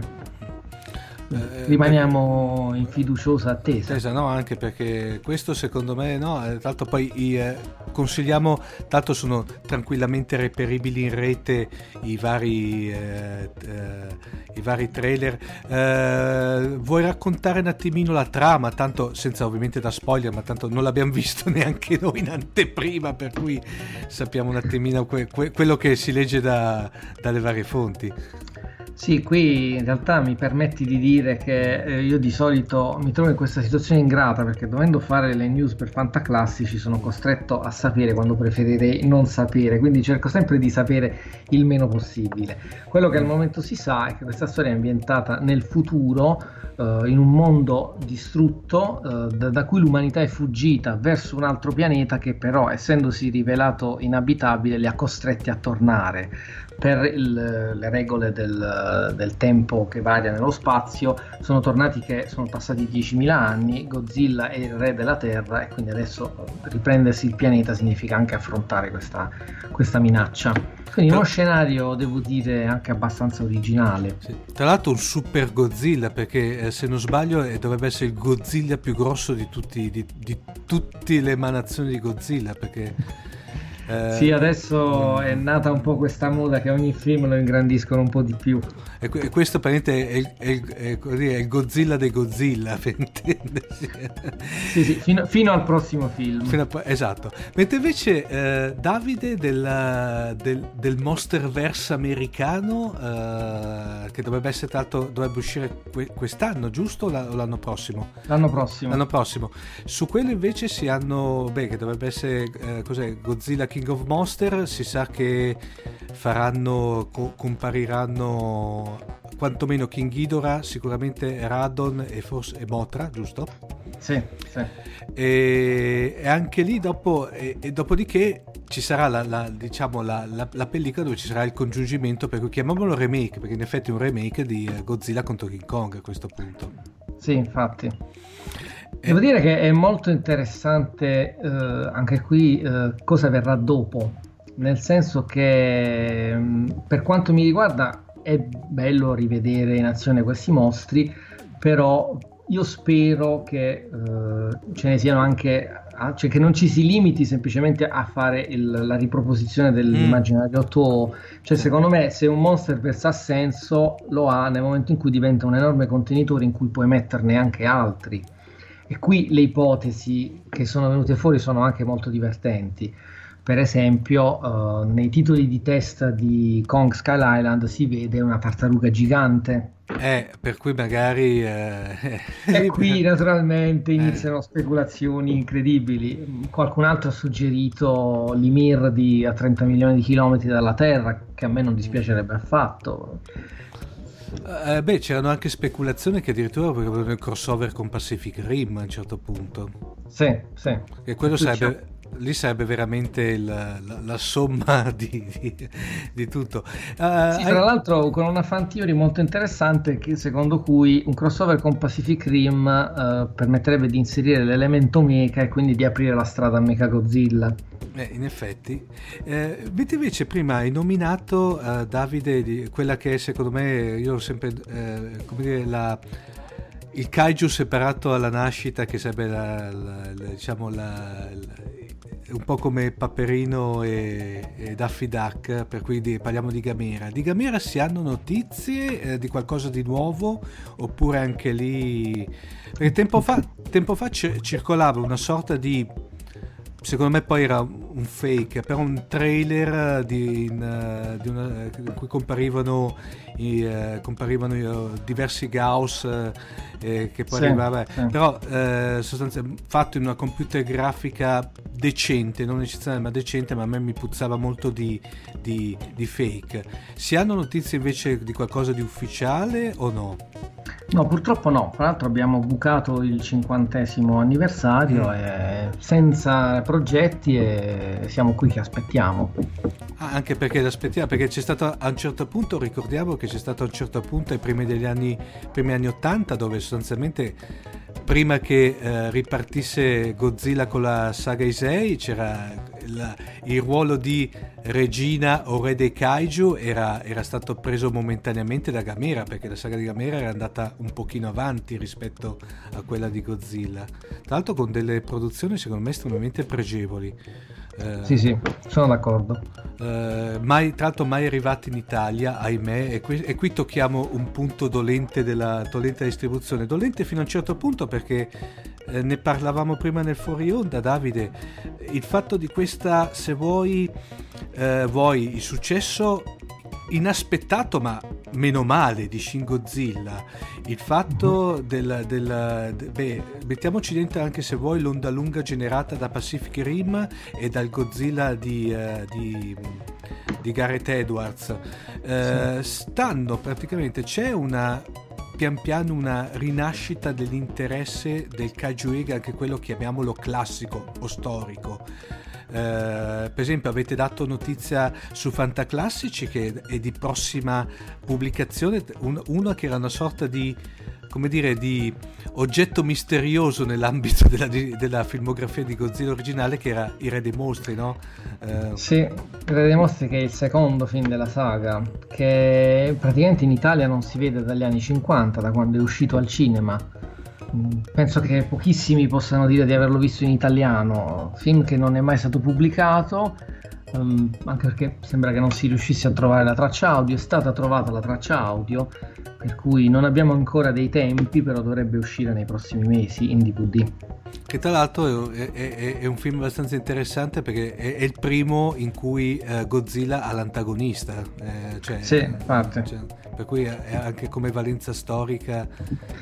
Eh, Rimaniamo in fiduciosa attesa. attesa. No, anche perché questo secondo me no, tra l'altro poi eh, consigliamo, tanto sono tranquillamente reperibili in rete i vari, eh, eh i vari trailer. Eh, vuoi raccontare un attimino la trama? Tanto senza ovviamente da spoiler, ma tanto non l'abbiamo visto neanche noi in anteprima, per cui sappiamo un attimino que- que- quello che si legge da, dalle varie fonti. Sì, qui in realtà mi permetti di dire che eh, io di solito mi trovo in questa situazione ingrata perché dovendo fare le news per fantaclassici sono costretto a sapere quando preferirei non sapere, quindi cerco sempre di sapere il meno possibile. Quello che al momento si sa è che questa storia è ambientata nel futuro, eh, in un mondo distrutto eh, da, da cui l'umanità è fuggita verso un altro pianeta che però essendosi rivelato inabitabile li ha costretti a tornare per il, le regole del, del, tempo che varia nello spazio sono tornati che sono passati 10.000 anni, Godzilla è il re della Terra e quindi adesso riprendersi il pianeta significa anche affrontare questa, questa minaccia. Quindi uno scenario, devo dire, anche abbastanza originale. Sì. Tra l'altro un super Godzilla, perché eh, se non sbaglio eh, dovrebbe essere il Godzilla più grosso di, tutti, di, di tutte le emanazioni di Godzilla, perché Eh, sì, adesso è nata un po' questa moda che ogni film lo ingrandiscono un po' di più. E, questo praticamente è il, è, il, è il, Godzilla dei Godzilla, per intendersi. Sì, sì, fino, fino, al prossimo film. A, esatto. Mentre invece eh, Davide del, del, del Monsterverse americano, eh, che dovrebbe essere tra l'altro, dovrebbe uscire quest'anno, giusto? O l'anno prossimo? L'anno prossimo. L'anno prossimo. Su quello invece si hanno, beh, che dovrebbe essere, eh, cos'è, Godzilla King of Monster, si sa che faranno, co- compariranno quantomeno King Ghidorah, sicuramente Radon e forse e Motra, giusto? Sì, sì. E, e anche lì dopo, e, e dopodiché ci sarà la, la, diciamo, la, la, pellicola dove ci sarà il congiungimento, per cui chiamiamolo remake, perché in effetti è un remake di eh, Godzilla contro King Kong a questo punto. Sì, infatti. Devo dire che è molto interessante eh, anche qui eh, cosa verrà dopo, nel senso che mm, per quanto mi riguarda è bello rivedere in azione questi mostri, però io spero che eh, ce ne siano anche, cioè che non ci si limiti semplicemente a fare il, la riproposizione dell'immaginario mm. tuo. Cioè, secondo me, se un monsterverse ha senso, lo ha nel momento in cui diventa un enorme contenitore in cui puoi metterne anche altri. E qui le ipotesi che sono venute fuori sono anche molto divertenti. Per esempio, uh, nei titoli di testa di Kong Skull Island si vede una tartaruga gigante. Eh, per cui magari... Eh... e qui naturalmente eh. iniziano eh. speculazioni incredibili. Qualcun altro ha suggerito l'Imir di, a 30 milioni di chilometri dalla Terra, che a me non dispiacerebbe affatto. Eh, beh, c'erano anche speculazioni che addirittura avrebbero il crossover con Pacific Rim a un certo punto. Sì, sì. E quello sarebbe, lì sarebbe veramente il, la, la, somma di, di, di tutto. Uh, sì, tra hai... l'altro con una fan theory molto interessante che, secondo cui un crossover con Pacific Rim uh, permetterebbe di inserire l'elemento mecha e quindi di aprire la strada a Mecha Godzilla. Eh, in effetti. Eh, invece prima hai nominato uh, Davide di quella che è secondo me, io ho sempre, eh, come dire, la il kaiju separato alla nascita che sarebbe la, la, la, diciamo la, un po' come Paperino e, e, Daffy Duck, per cui di, parliamo di Gamera. Di Gamera si hanno notizie eh, di qualcosa di nuovo oppure anche lì... Perché tempo fa, tempo fa c- circolava una sorta di secondo me poi era un fake, però un trailer di, in, di una, in cui comparivano, i, uh, comparivano uh, diversi Gauss uh, che poi sì, arrivava, sì. però sostanzialmente fatto in una computer grafica decente, non eccezionale ma decente, ma a me mi puzzava molto di, di, di fake. Si hanno notizie invece di qualcosa di ufficiale o no? No, purtroppo no. Tra l'altro abbiamo bucato il cinquantesimo anniversario mm. e senza progetti e siamo qui che aspettiamo. Ah, anche perché aspettiamo, perché c'è stato a un certo punto, ricordiamo che c'è stato a un certo punto ai primi degli anni, primi anni 80 dove sostanzialmente prima che eh, ripartisse Godzilla con la saga Isei c'era il, il, ruolo di regina o re dei kaiju era, era, stato preso momentaneamente da Gamera perché la saga di Gamera era andata un pochino avanti rispetto a quella di Godzilla tra l'altro con delle produzioni secondo me estremamente pregevoli eh, sì, sì, sono d'accordo. Eh, mai, tra l'altro mai arrivati in Italia, ahimè, e qui, e qui tocchiamo un punto dolente della dolente distribuzione. Dolente fino a un certo punto perché eh, ne parlavamo prima nel fuori onda, Davide, il fatto di questa, se vuoi, eh, vuoi il successo inaspettato ma meno male di Shin Godzilla il fatto mhm. del, del de, beh, mettiamoci dentro anche se vuoi l'onda lunga generata da Pacific Rim e dal Godzilla di, uh, di, di Gareth Edwards. Uh, stanno praticamente c'è una pian piano una rinascita dell'interesse del Kaiju Ega anche quello chiamiamolo classico o storico. Eh, per esempio avete dato notizia su Fantaclassici che è di prossima pubblicazione, un, una che era una sorta di come dire, di oggetto misterioso nell'ambito della, della, filmografia di Godzilla originale che era I Re dei Mostri, no? Eh... Sì, I Re dei Mostri che è il secondo film della saga, che praticamente in Italia non si vede dagli anni 50, da quando è uscito al cinema penso che pochissimi possano dire di averlo visto in italiano, film che non è mai stato pubblicato, um, anche perché sembra che non si riuscisse a trovare la traccia audio, è stata trovata la traccia audio, per cui non abbiamo ancora dei tempi, però dovrebbe uscire nei prossimi mesi in DVD. Che tra l'altro è, è, è un film abbastanza interessante perché è, è il primo in cui uh, Godzilla ha l'antagonista. Eh, cioè, sì, infatti. Cioè, per cui anche come valenza storica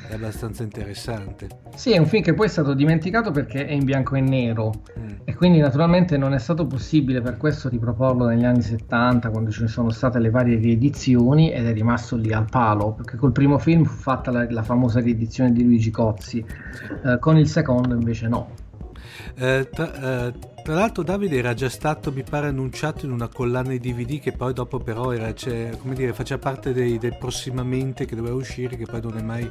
è abbastanza interessante. Sì, è un film che poi è stato dimenticato perché è in bianco e nero mm. e quindi naturalmente non è stato possibile per questo riproporlo negli anni 70 quando ci sono state le varie riedizioni ed è rimasto lì al palo perché col primo film fu fatta la, la famosa riedizione di Luigi Cozzi, eh, con il secondo invece no. Eh, tra, eh, tra, l'altro Davide era già stato, mi pare, annunciato in una collana di DVD che poi dopo però era, cioè, come dire, faceva parte dei, del prossimamente che doveva uscire, che poi non è mai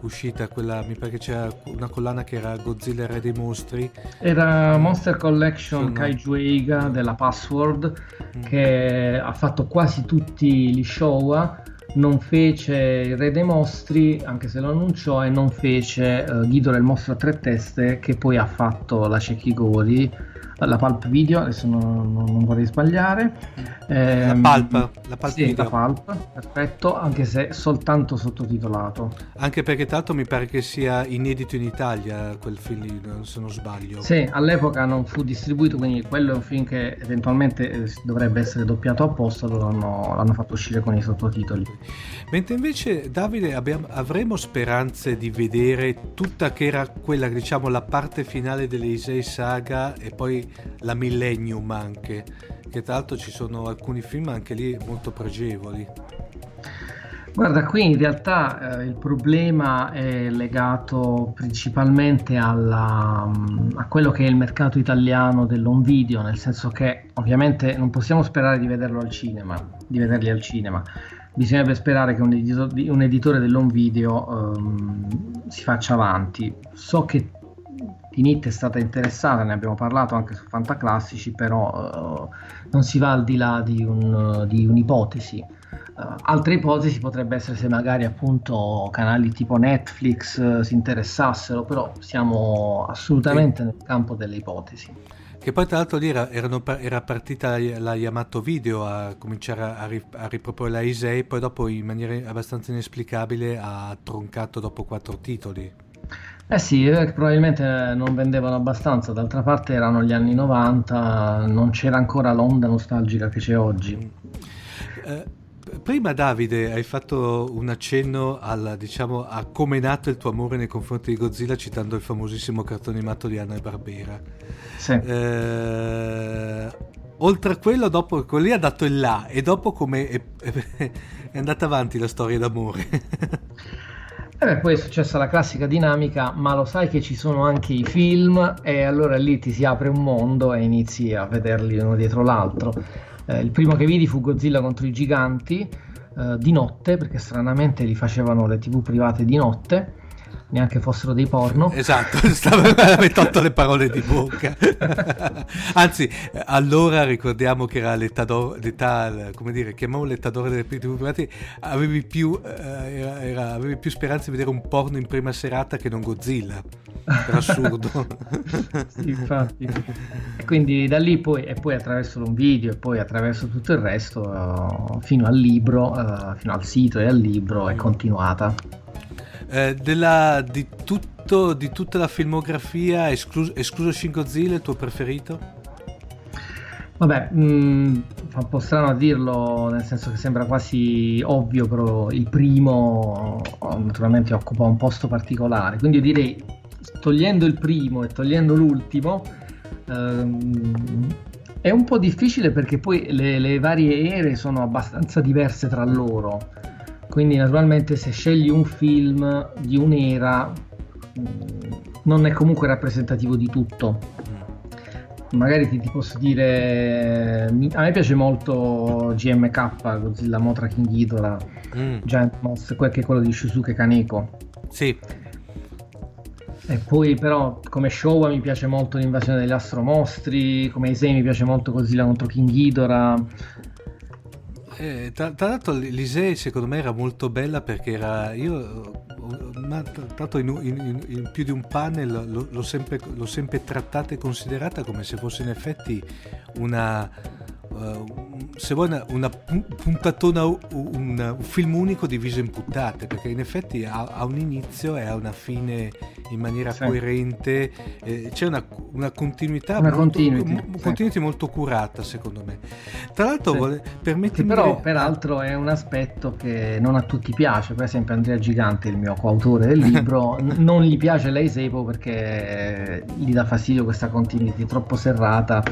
uscita quella, mi pare che c'era una collana che era Godzilla Re dei Mostri. Era Monster Collection Sono... Kaiju Eiga della Password, mm. che ha fatto quasi tutti gli Showa non fece il Re dei Mostri, anche se lo annunciò, e non fece uh, Ghidorah il mostro a tre teste, che poi ha fatto la Cecchigori la Pulp Video, adesso non, non, vorrei sbagliare. Eh, la Pulp, la Pulp sì, Video. La Pulp, perfetto, anche se soltanto sottotitolato. Anche perché tanto mi pare che sia inedito in Italia quel film, se non sbaglio. Sì, all'epoca non fu distribuito, quindi quello è un film che eventualmente eh, dovrebbe essere doppiato apposta, loro l'hanno, l'hanno fatto uscire con i sottotitoli. Mentre invece, Davide, abbiamo, avremo speranze di vedere tutta che era quella, diciamo, la parte finale delle Isei Saga e poi la Millennium anche, che tra l'altro ci sono alcuni film anche lì molto pregevoli. Guarda, qui in realtà eh, il problema è legato principalmente alla, mm, a quello che è il mercato italiano dell'home video, nel senso che ovviamente non possiamo sperare di vederlo al cinema, di vederli al cinema. Bisognerebbe sperare che un, editore, dell'home video um, si faccia avanti. So che Tinit è stata interessata, ne abbiamo parlato anche su Fantaclassici, però uh, non si va al di là di, un, di un'ipotesi. Uh, altre ipotesi potrebbe essere se magari appunto canali tipo Netflix uh, si interessassero, però siamo assolutamente sì. nel campo delle ipotesi. Che poi tra l'altro lì era, erano, era partita la Yamato Video a cominciare a, a, riproporre la Isei, poi dopo in maniera abbastanza inesplicabile ha troncato dopo quattro titoli. Eh sì, eh, probabilmente non vendevano abbastanza, d'altra parte erano gli anni 90, non c'era ancora l'onda nostalgica che c'è oggi. Eh, prima Davide hai fatto un accenno al, diciamo, a come è nato il tuo amore nei confronti di Godzilla citando il famosissimo cartone animato di Anna e Barbera. Sì. Eh, oltre a quello, dopo quello lì ha dato il là e dopo come è, è andata avanti la storia d'amore. E beh, poi è successa la classica dinamica, ma lo sai che ci sono anche i film e allora lì ti si apre un mondo e inizi a vederli uno dietro l'altro. Eh, il primo che vidi fu Godzilla contro i giganti eh, di notte, perché stranamente li facevano le tv private di notte neanche fossero dei porno. Esatto, mi tolto le parole di bocca. Anzi, allora ricordiamo che era l'età, do, l'età come dire, chiamiamolo l'età d'oro delle private, avevi più, eh, era, era, avevi più speranza di vedere un porno in prima serata che non Godzilla. Per assurdo. sì, infatti. Quindi da lì poi, e poi attraverso un video e poi attraverso tutto il resto, fino al libro, uh, fino al sito e al libro è continuata. Eh, della, di, tutto, di, tutta la filmografia, escluso, escluso Shin Godzilla, il tuo preferito? Vabbè, mh, mm, fa un po' strano a dirlo, nel senso che sembra quasi ovvio, però il primo naturalmente occupa un posto particolare. Quindi io direi, togliendo il primo e togliendo l'ultimo, ehm, è un po' difficile perché poi le, le varie ere sono abbastanza diverse tra loro quindi naturalmente se scegli un film di un'era mm, non è comunque rappresentativo di tutto. Mm. Magari ti, ti posso dire, a me piace molto GMK, Godzilla Motra King Ghidorah, mm. Giant quel che è quello di Shusuke Kaneko. Sì. E poi però come Showa mi piace molto l'invasione degli astromostri, come Isei mi piace molto Godzilla contro King Ghidorah, eh, tra, tra, l'altro l'Isei secondo me era molto bella perché era io ma, tanto in, in, in, più di un panel lo, l'ho, sempre, l'ho sempre trattata e considerata come se fosse in effetti una, uh, se vuoi una, una puntatona, un, un, film unico diviso in puntate, perché in effetti ha, ha un inizio e ha una fine in maniera sì. coerente, eh, c'è una, una continuità, una molto, continuity, molto curata secondo me. Tra l'altro, sì. vuole, permettimi... Che però, peraltro, è un aspetto che non a tutti piace, per esempio Andrea Gigante, il mio coautore del libro, n- non gli piace lei Seipo perché gli dà fastidio questa continuity troppo serrata,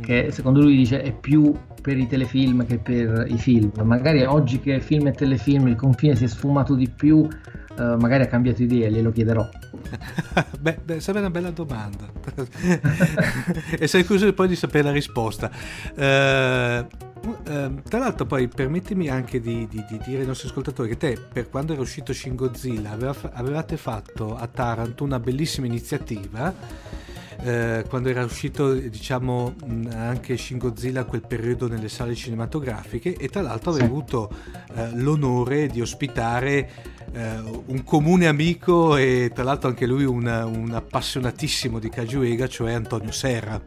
che secondo lui dice è più per i telefilm che per i film. Magari oggi che film e telefilm il confine si è sfumato di più, uh, magari ha cambiato idea, glielo chiederò. beh, beh, sarebbe una bella domanda. e sei curioso poi di sapere la risposta. Uh, Uh, tra l'altro poi permettimi anche di, di, di, dire ai nostri ascoltatori che te per quando era uscito Shin Godzilla aveva, avevate fatto a Taranto una bellissima iniziativa eh, quando era uscito diciamo anche Shin Godzilla a quel periodo nelle sale cinematografiche e tra l'altro sì. avuto eh, l'onore di ospitare eh, un comune amico e tra l'altro anche lui un, un appassionatissimo di Cajuega cioè Antonio Serra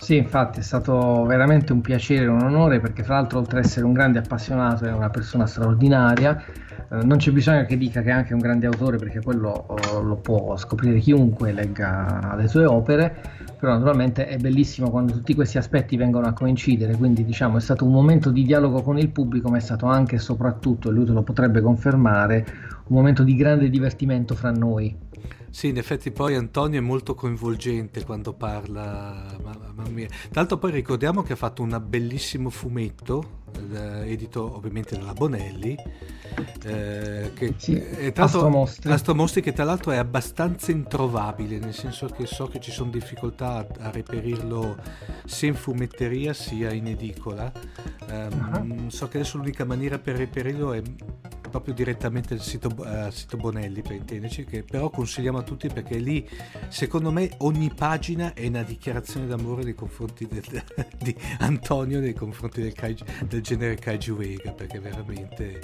sì, infatti è stato veramente un piacere e un onore perché fra l'altro oltre ad essere un grande appassionato è una persona straordinaria eh, non c'è bisogno che dica che è anche un grande autore perché quello oh, lo può scoprire chiunque legga le sue opere, però naturalmente è bellissimo quando tutti questi aspetti vengono a coincidere, quindi diciamo è stato un momento di dialogo con il pubblico, ma è stato anche e soprattutto, e lui te lo potrebbe confermare, un momento di grande divertimento fra noi. Sì, in effetti poi Antonio è molto coinvolgente quando parla, mamma mia. Tra l'altro poi ricordiamo che ha fatto un bellissimo fumetto, eh, edito ovviamente dalla Bonelli, eh, che sì, è tra Astromostri. Astromostri che tra l'altro è abbastanza introvabile, nel senso che so che ci sono difficoltà a, reperirlo sia in fumetteria sia in edicola. Um, uh-huh. So che adesso l'unica maniera per reperirlo è proprio direttamente al sito, uh, sito, Bonelli per intenderci che però consigliamo a tutti perché lì secondo me ogni pagina è una dichiarazione d'amore nei confronti del, di Antonio nei confronti del, kaiju, del genere Kaiju Vega perché veramente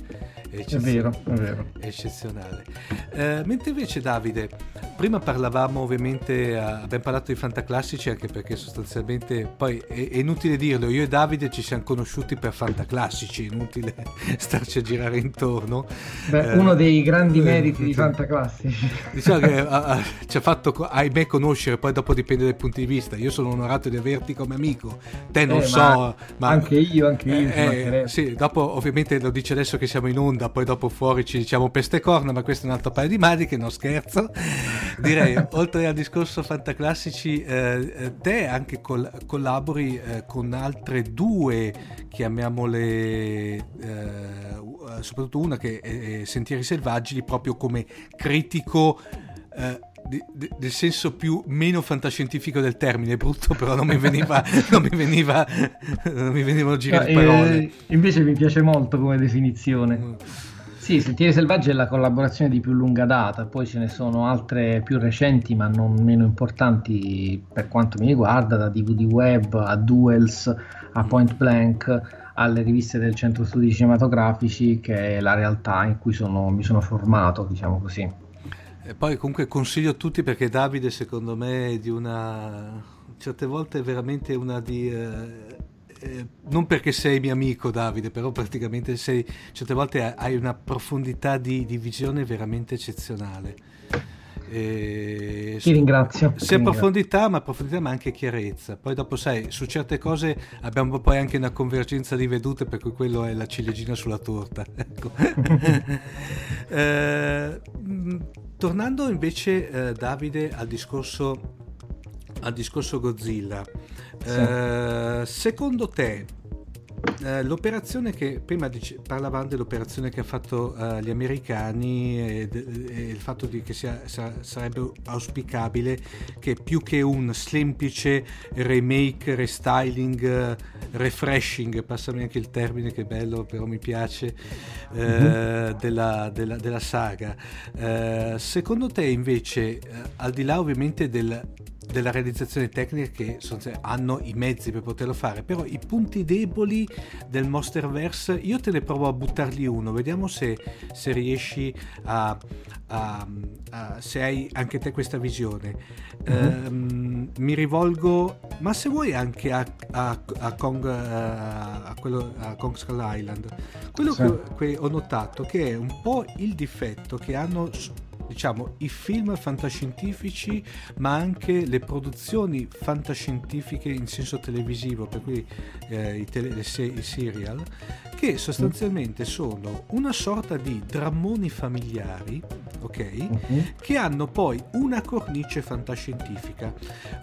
è, è vero, è vero. È eccezionale uh, mentre invece Davide prima parlavamo ovviamente uh, abbiamo parlato di fantaclassici anche perché sostanzialmente poi è, è inutile dirlo io e Davide ci siamo conosciuti per fantaclassici è inutile starci a girare intorno no? Beh, eh, uno dei grandi meriti di Fantaclassici. Diciamo che uh, ci ha fatto, ahimè, conoscere, poi dopo dipende dai punti di vista. Io sono onorato di averti come amico, te non eh, so. Ma ma, anche io, anche io. Eh, eh sì, dopo ovviamente lo dice adesso che siamo in onda, poi dopo fuori ci diciamo peste corna, ma questo è un altro paio di maniche, non scherzo. Direi, oltre al discorso Fantaclassici, eh, eh, te anche col- collabori con altre due, chiamiamole, soprattutto una che è Sentieri Selvaggi proprio come critico eh, di, di, del senso più meno fantascientifico del termine, brutto però non mi veniva, non mi veniva, non mi venivano girare no, parole. Eh, invece mi piace molto come definizione. Mm. Sì, Sentieri Selvaggi è la collaborazione di più lunga data, poi ce ne sono altre più recenti ma non meno importanti per quanto mi riguarda, da DVD Web a Duels a Point Blank alle riviste del centro studi cinematografici che è la realtà in cui sono, mi sono formato, diciamo così. E poi comunque consiglio a tutti perché Davide secondo me è di una... certe volte è veramente una di... Eh, eh, non perché sei mio amico Davide, però praticamente sei, certe volte hai una profondità di, di visione veramente eccezionale. E Ti ringrazio. Sia profondità, ma profondità, ma anche chiarezza. Poi dopo, sai, su certe cose abbiamo poi anche una convergenza di vedute, per cui quello è la ciliegina sulla torta. Ecco. eh, tornando invece, eh, Davide, al discorso, al discorso Godzilla. Sì. Eh, secondo te eh, l'operazione che prima dice, parlavamo dell'operazione che ha fatto uh, gli americani e, e, il fatto di che sia, sa, sarebbe auspicabile che più che un semplice remake, restyling, uh, refreshing, passami anche il termine che è bello però mi piace, uh-huh. della, della, della, saga. secondo te invece, al di là ovviamente del della realizzazione tecnica che hanno i mezzi per poterlo fare però i punti deboli del Monsterverse io te ne provo a buttarli uno vediamo se, se riesci a, a, a, se hai anche te questa visione uh-huh. um, mi rivolgo ma se vuoi anche a, a, a Kong, a, quello, a Kong Skull Island. Quello sì. che, che ho notato che è un po' il difetto che hanno diciamo, i film fantascientifici, ma anche le produzioni fantascientifiche in senso televisivo, per cui eh, i, tele, se- i, serial, che sostanzialmente sono una sorta di drammoni familiari, ok? Uh-huh. Che hanno poi una cornice fantascientifica.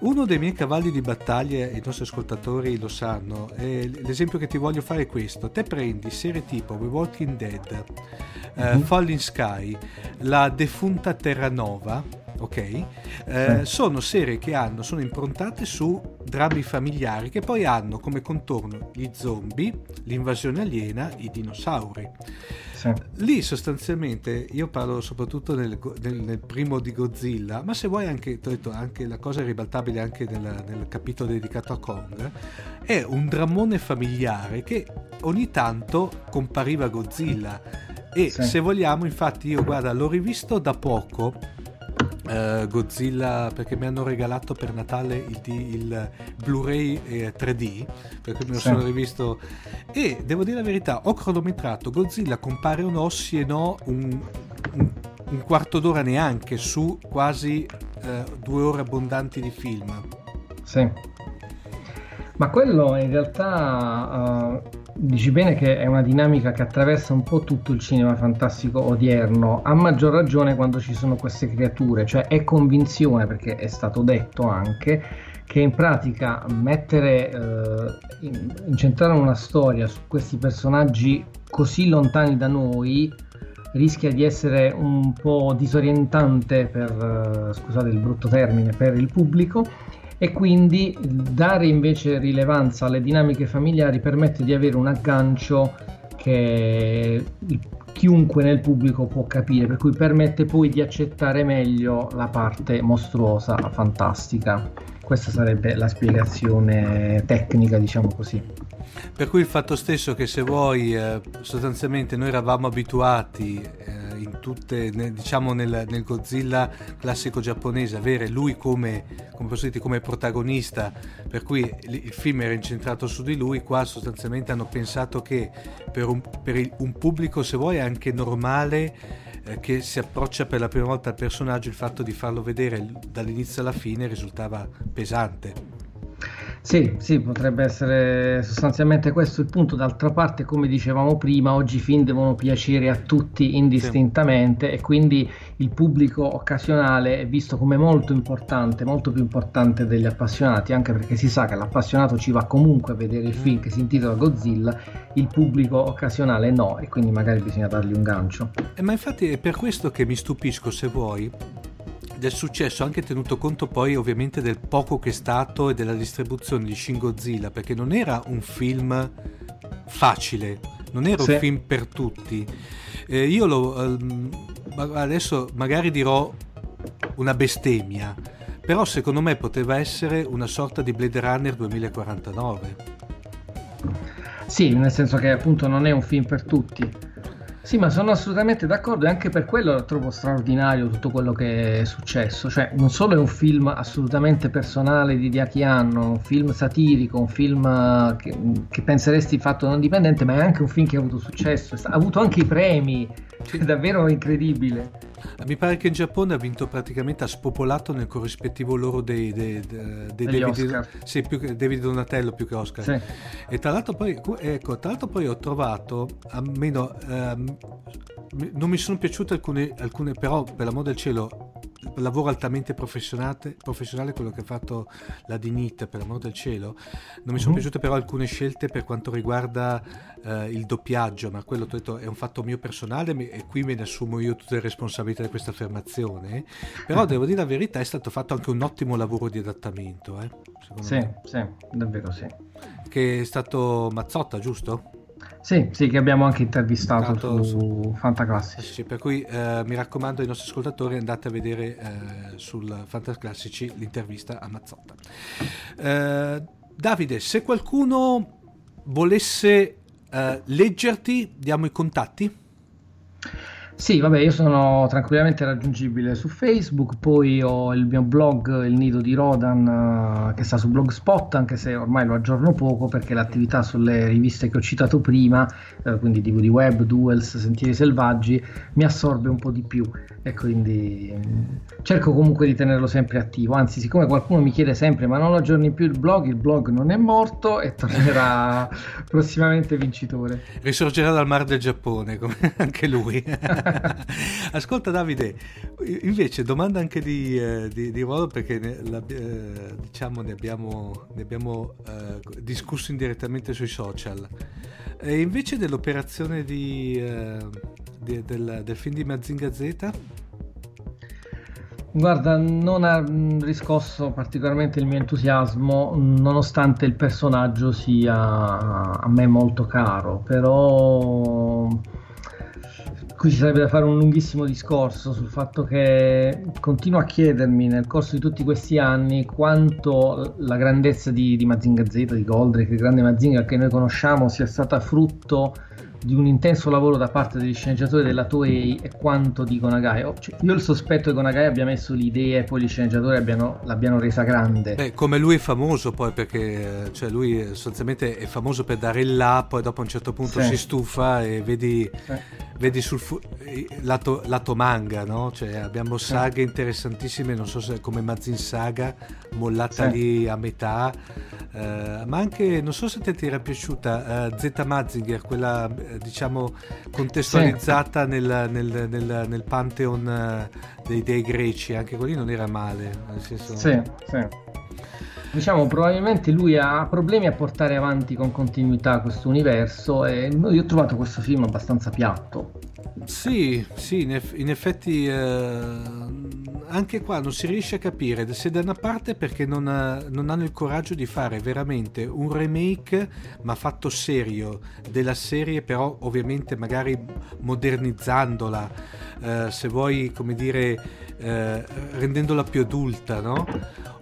Uno dei miei cavalli di battaglia, e i nostri ascoltatori lo sanno, l'esempio che ti voglio fare è questo. Te prendi serie tipo The Walking Dead, uh-huh. uh, Falling Sky, la defunta Punta Terranova, ok? Eh, eh. Sono serie che hanno, sono improntate su drammi familiari che poi hanno come contorno gli zombie, l'invasione aliena, i dinosauri. Sì. Lì sostanzialmente io parlo soprattutto nel, nel, nel, primo di Godzilla, ma se vuoi anche, detto, anche la cosa ribaltabile anche nel, nel capitolo dedicato a Kong, è un drammone familiare che ogni tanto compariva Godzilla e sì. se vogliamo, infatti, io guarda, l'ho rivisto da poco. Uh, Godzilla perché mi hanno regalato per Natale il, il Blu-ray eh, 3D perché me lo sì. sono rivisto e devo dire la verità ho cronometrato Godzilla compare un ossi e no un, un, un quarto d'ora neanche su quasi uh, due ore abbondanti di film sì ma quello in realtà uh Dici bene che è una dinamica che attraversa un po' tutto il cinema fantastico odierno, a maggior ragione quando ci sono queste creature, cioè è convinzione, perché è stato detto anche, che in pratica mettere, eh, incentrare una storia su questi personaggi così lontani da noi rischia di essere un po' disorientante per, eh, scusate il brutto termine, per il pubblico e quindi dare invece rilevanza alle dinamiche familiari permette di avere un aggancio che chiunque nel pubblico può capire, per cui permette poi di accettare meglio la parte mostruosa, fantastica. Questa sarebbe la spiegazione tecnica, diciamo così. Per cui il fatto stesso che se vuoi, eh, sostanzialmente noi eravamo abituati eh, in tutte, diciamo nel, nel, Godzilla classico giapponese, avere lui come, come, dire, come protagonista, per cui il film era incentrato su di lui, qua sostanzialmente hanno pensato che per un, per il, un pubblico, se vuoi, anche normale, eh, che si approccia per la prima volta al personaggio, il fatto di farlo vedere dall'inizio alla fine risultava pesante. Sì, sì, potrebbe essere sostanzialmente questo il punto. D'altra parte, come dicevamo prima, oggi i film devono piacere a tutti indistintamente sì. e quindi il pubblico occasionale è visto come molto importante, molto più importante degli appassionati, anche perché si sa che l'appassionato ci va comunque a vedere il film che si intitola Godzilla, il pubblico occasionale no e quindi magari bisogna dargli un gancio. Eh, ma infatti è per questo che mi stupisco se vuoi del successo anche tenuto conto poi ovviamente del poco che è stato e della distribuzione di Shin Godzilla perché non era un film facile non era sì. un film per tutti. Eh, io lo um, adesso magari dirò una bestemmia però secondo me poteva essere una sorta di Blade Runner 2049 sì nel senso che appunto non è un film per tutti sì, ma sono assolutamente d'accordo e anche per quello trovo straordinario tutto quello che è successo. Cioè, non solo è un film assolutamente personale di Diaki Anno, un film satirico, un film eh, che, che, penseresti fatto non dipendente, ma è anche un film che ha avuto successo, ha avuto anche i premi, è davvero incredibile. Mi pare che in Giappone ha vinto praticamente, ha spopolato nel corrispettivo loro dei, dei, dei, dei David, sì, più che, David Donatello più che Oscar. Sì. E tra l'altro, poi, ecco, tra l'altro poi ho trovato, almeno ehm, non mi sono piaciute alcune, alcune, però per l'amor del cielo lavoro altamente professionale, quello che ha fatto la Dinit per l'amor del cielo non mi sono mm. piaciute però alcune scelte per quanto riguarda eh, il doppiaggio ma quello detto, è un fatto mio personale e qui me ne assumo io tutte le responsabilità di questa affermazione però devo dire la verità è stato fatto anche un ottimo lavoro di adattamento eh, sì, me. sì, davvero sì che è stato Mazzotta giusto? Sì, sì, che abbiamo anche intervistato su, su Fantaclassici. Sì, per cui eh, mi raccomando ai nostri ascoltatori andate a vedere eh, sul Fantaclassici l'intervista a Mazzotta. Eh, Davide, se qualcuno volesse eh, leggerti, diamo i contatti? Sì, vabbè, io sono tranquillamente raggiungibile su Facebook, poi ho il mio blog, il nido di Rodan, uh, che sta su Blogspot, anche se ormai lo aggiorno poco perché l'attività sulle riviste che ho citato prima, uh, quindi DVD Web, Duels, Sentieri Selvaggi, mi assorbe un po' di più e quindi um, cerco comunque di tenerlo sempre attivo. Anzi, siccome qualcuno mi chiede sempre ma non aggiorni più il blog, il blog non è morto e tornerà prossimamente vincitore. Risorgerà dal mar del Giappone, come anche lui. Ascolta Davide, invece domanda anche di, eh, di, di ruolo perché ne, la, eh, diciamo ne abbiamo, ne abbiamo eh, discusso indirettamente sui social. E invece dell'operazione di, eh, di, del, del film di Mazinga Z? Guarda, non ha riscosso particolarmente il mio entusiasmo, nonostante il personaggio sia a me molto caro, però qui ci sarebbe da fare un lunghissimo discorso sul fatto che continuo a chiedermi nel corso di tutti questi anni quanto la grandezza di, di Mazinga Z, di Goldrake, il grande Mazinga che noi conosciamo, sia stata frutto di un intenso lavoro da parte degli sceneggiatori della Toei e quanto di Gonagai. Oh, cioè, io ho il sospetto che Gonagai abbia messo l'idea e poi gli sceneggiatori abbiano, l'abbiano resa grande. Beh, come lui è famoso poi perché cioè, lui sostanzialmente è famoso per dare il là, poi dopo a un certo punto sì. si stufa e vedi, sì. vedi sul fu- lato, lato, manga, no? Cioè, abbiamo saghe sì. interessantissime, non so se come Mazin Saga, mollata lì a metà, uh, ma anche, non so se ti era piaciuta, uh, Z Mazinger, quella eh, diciamo contestualizzata sì. nel, nel, nel, nel, pantheon eh, dei dei greci, anche quelli non era male. Nel senso... Sì, sì. Diciamo, probabilmente lui ha problemi a portare avanti con continuità questo universo e io ho trovato questo film abbastanza piatto. Sì, sì, in, eff- in effetti eh, anche qua non si riesce a capire se da una parte perché non, ha, non, hanno il coraggio di fare veramente un remake ma fatto serio della serie però ovviamente magari modernizzandola eh, se vuoi come dire eh, rendendola più adulta no?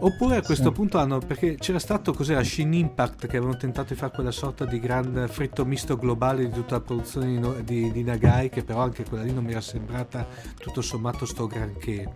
Oppure a questo sì. punto hanno, perché c'era stato cos'era Shin Impact che avevano tentato di fare quella sorta di gran fritto misto globale di tutta la produzione di, di, di, Nagai, che però anche quella lì non mi era sembrata tutto sommato sto granché.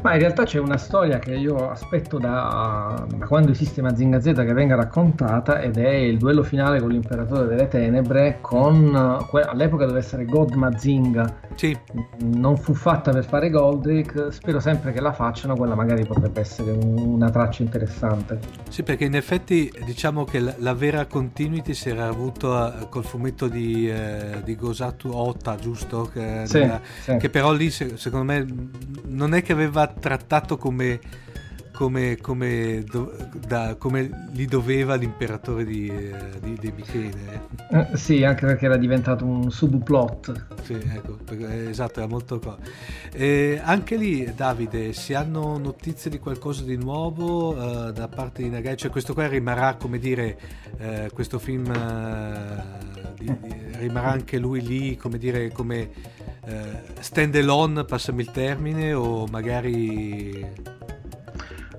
Ma in realtà c'è una storia che io aspetto da, da quando esiste Mazinga Z che venga raccontata ed è il duello finale con l'imperatore delle tenebre con all'epoca doveva essere God Mazinga. Sì. Non fu fatta per fare Goldrick, spero sempre che la facciano, quella magari potrebbe essere un una traccia interessante. Sì, perché in effetti diciamo che la, la vera continuity si era avuto col fumetto di, eh, di Gosatu Ota, giusto? Che, sì, nella, sì. che però lì secondo me non è che aveva trattato come come, come, do, da, come, li doveva l'imperatore di, eh, di, di Michele. Eh, sì, anche perché era diventato un subplot. Sì, ecco, perché, esatto, era molto... E anche lì, Davide, si hanno notizie di qualcosa di nuovo uh, da parte di Nagai? Cioè questo qua rimarrà, come dire, questo film di, rimarrà anche lui lì, come dire, come stand alone, passami il termine, o magari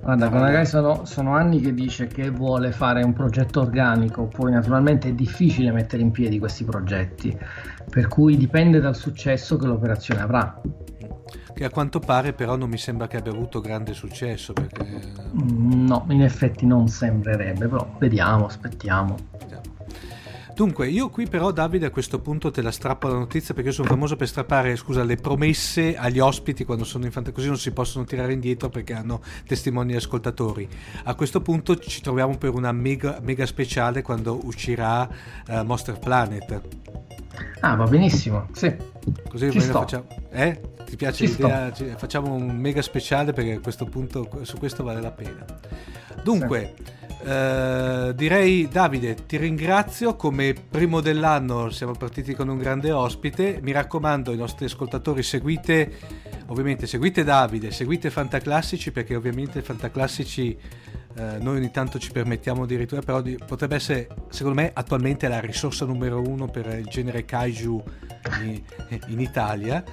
Guarda, Konagai sono, sono anni che dice che vuole fare un progetto organico, poi naturalmente è difficile mettere in piedi questi progetti, per cui dipende dal successo che l'operazione avrà. Che a quanto pare però non mi sembra che abbia avuto grande successo. Perché... Mm, no, in effetti non sembrerebbe, però vediamo, aspettiamo. Dunque, io qui però Davide a questo punto te la strappo la notizia perché io sono famoso per strappare, scusa, le promesse agli ospiti quando sono in fantasia, così non si possono tirare indietro perché hanno testimoni e ascoltatori. A questo punto ci troviamo per una mega, mega speciale quando uscirà uh, Monster Planet. Ah, va benissimo, sì. Così ci facciamo. Eh? Ti piace ci l'idea? Sto. Facciamo un mega speciale perché a questo punto su questo vale la pena. Dunque, sì. Eh, direi Davide, ti ringrazio. Come primo dell'anno siamo partiti con un grande ospite. Mi raccomando, i nostri ascoltatori, seguite, ovviamente, seguite Davide, seguite Fantaclassici perché ovviamente Fantaclassici eh, noi ogni tanto ci permettiamo addirittura, però di, potrebbe essere secondo me attualmente la risorsa numero uno per il genere kaiju in, in Italia.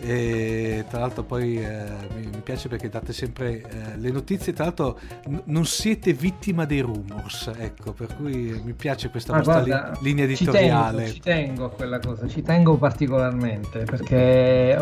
E tra l'altro poi eh, mi, mi, piace perché date sempre eh, le notizie. Tra l'altro n- non siete vittima dei rumors ecco per cui mi piace questa ah, vostra guarda, li- linea editoriale ci tengo, ci tengo, a quella cosa ci tengo particolarmente perché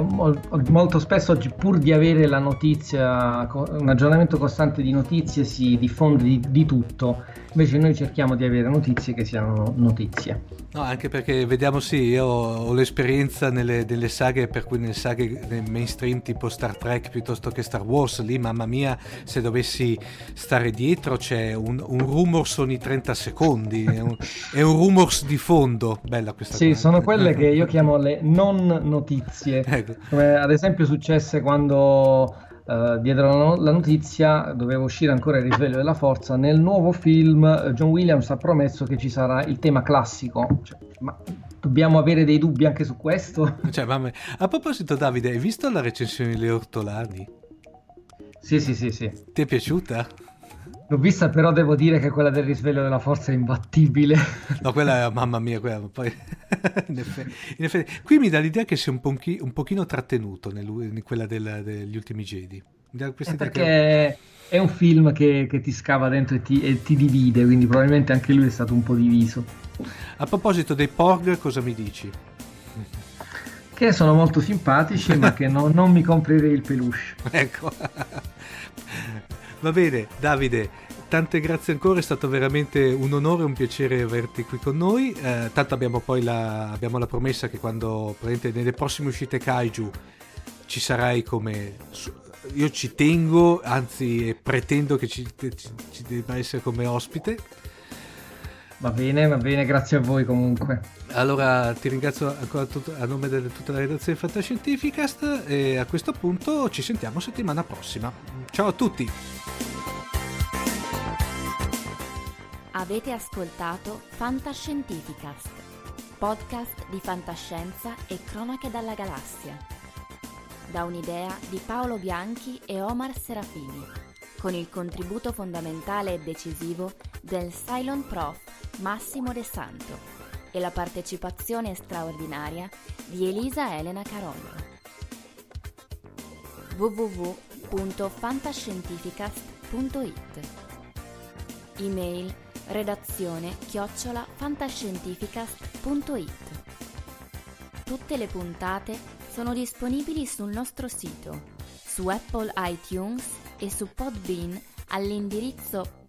molto spesso pur di avere la notizia un aggiornamento costante di notizie si diffonde di, di tutto invece noi cerchiamo di avere notizie che siano notizie. No, anche perché vediamo sì, io ho l'esperienza nelle, nelle saghe, per cui nelle saghe nel mainstream tipo Star Trek piuttosto che Star Wars, lì mamma mia, se dovessi stare dietro c'è un, un rumors ogni 30 secondi, è un, è un rumors di fondo, bella questa sì, cosa. Sì, sono quelle che io chiamo le non notizie, ecco. come ad esempio successe quando Uh, dietro la notizia doveva uscire ancora il risveglio della forza. Nel nuovo film uh, John Williams ha promesso che ci sarà il tema classico. Cioè, ma dobbiamo avere dei dubbi anche su questo? Cioè, mamma... A proposito, Davide, hai visto la recensione di Le Ortolani? Sì, sì, sì, sì. Ti è piaciuta? L'ho vista, però devo dire che quella del risveglio della forza è imbattibile. No, quella è, mamma mia, quella poi... in, effetti, in, effetti, qui mi dà l'idea che sia un, pochi, un pochino trattenuto nel, in quella del, degli ultimi Jedi. È perché che... è un film che, che, ti scava dentro e ti, e ti divide, quindi probabilmente anche lui è stato un po' diviso. A proposito dei Porg, cosa mi dici? Che sono molto simpatici, ma che no, non mi comprerei il peluche. Ecco. Va bene, Davide, tante grazie ancora, è stato veramente un onore e un piacere averti qui con noi. Eh, tanto abbiamo poi la, abbiamo la promessa che quando nelle prossime uscite Kaiju ci sarai come... Io ci tengo, anzi pretendo che ci, ci, ci debba essere come ospite. Va bene, va bene, grazie a voi comunque. Allora ti ringrazio ancora tut- a nome di tutta la redazione Fantascientificast e a questo punto ci sentiamo settimana prossima. Ciao a tutti! Avete ascoltato Fantascientificast, podcast di fantascienza e cronache dalla galassia. Da un'idea di Paolo Bianchi e Omar Serafini, con il contributo fondamentale e decisivo del Cylon Prof Massimo De Santo e la partecipazione straordinaria di Elisa Elena Carollo. www.fantascientificast.it Email redazione chiocciola fantascientificast.it. Tutte le puntate sono disponibili sul nostro sito, su Apple iTunes e su Podbean all'indirizzo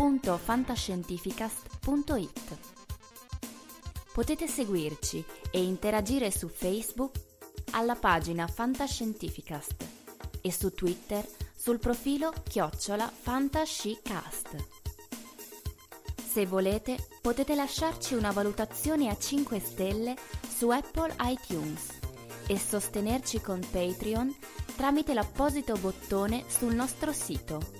podcast.fantascientificast.it. Potete seguirci e interagire su Facebook alla pagina Fantascientificast e su Twitter sul profilo chiocciola Fantascicast. Se volete, potete lasciarci una valutazione a 5 stelle su Apple iTunes e sostenerci con Patreon tramite l'apposito bottone sul nostro sito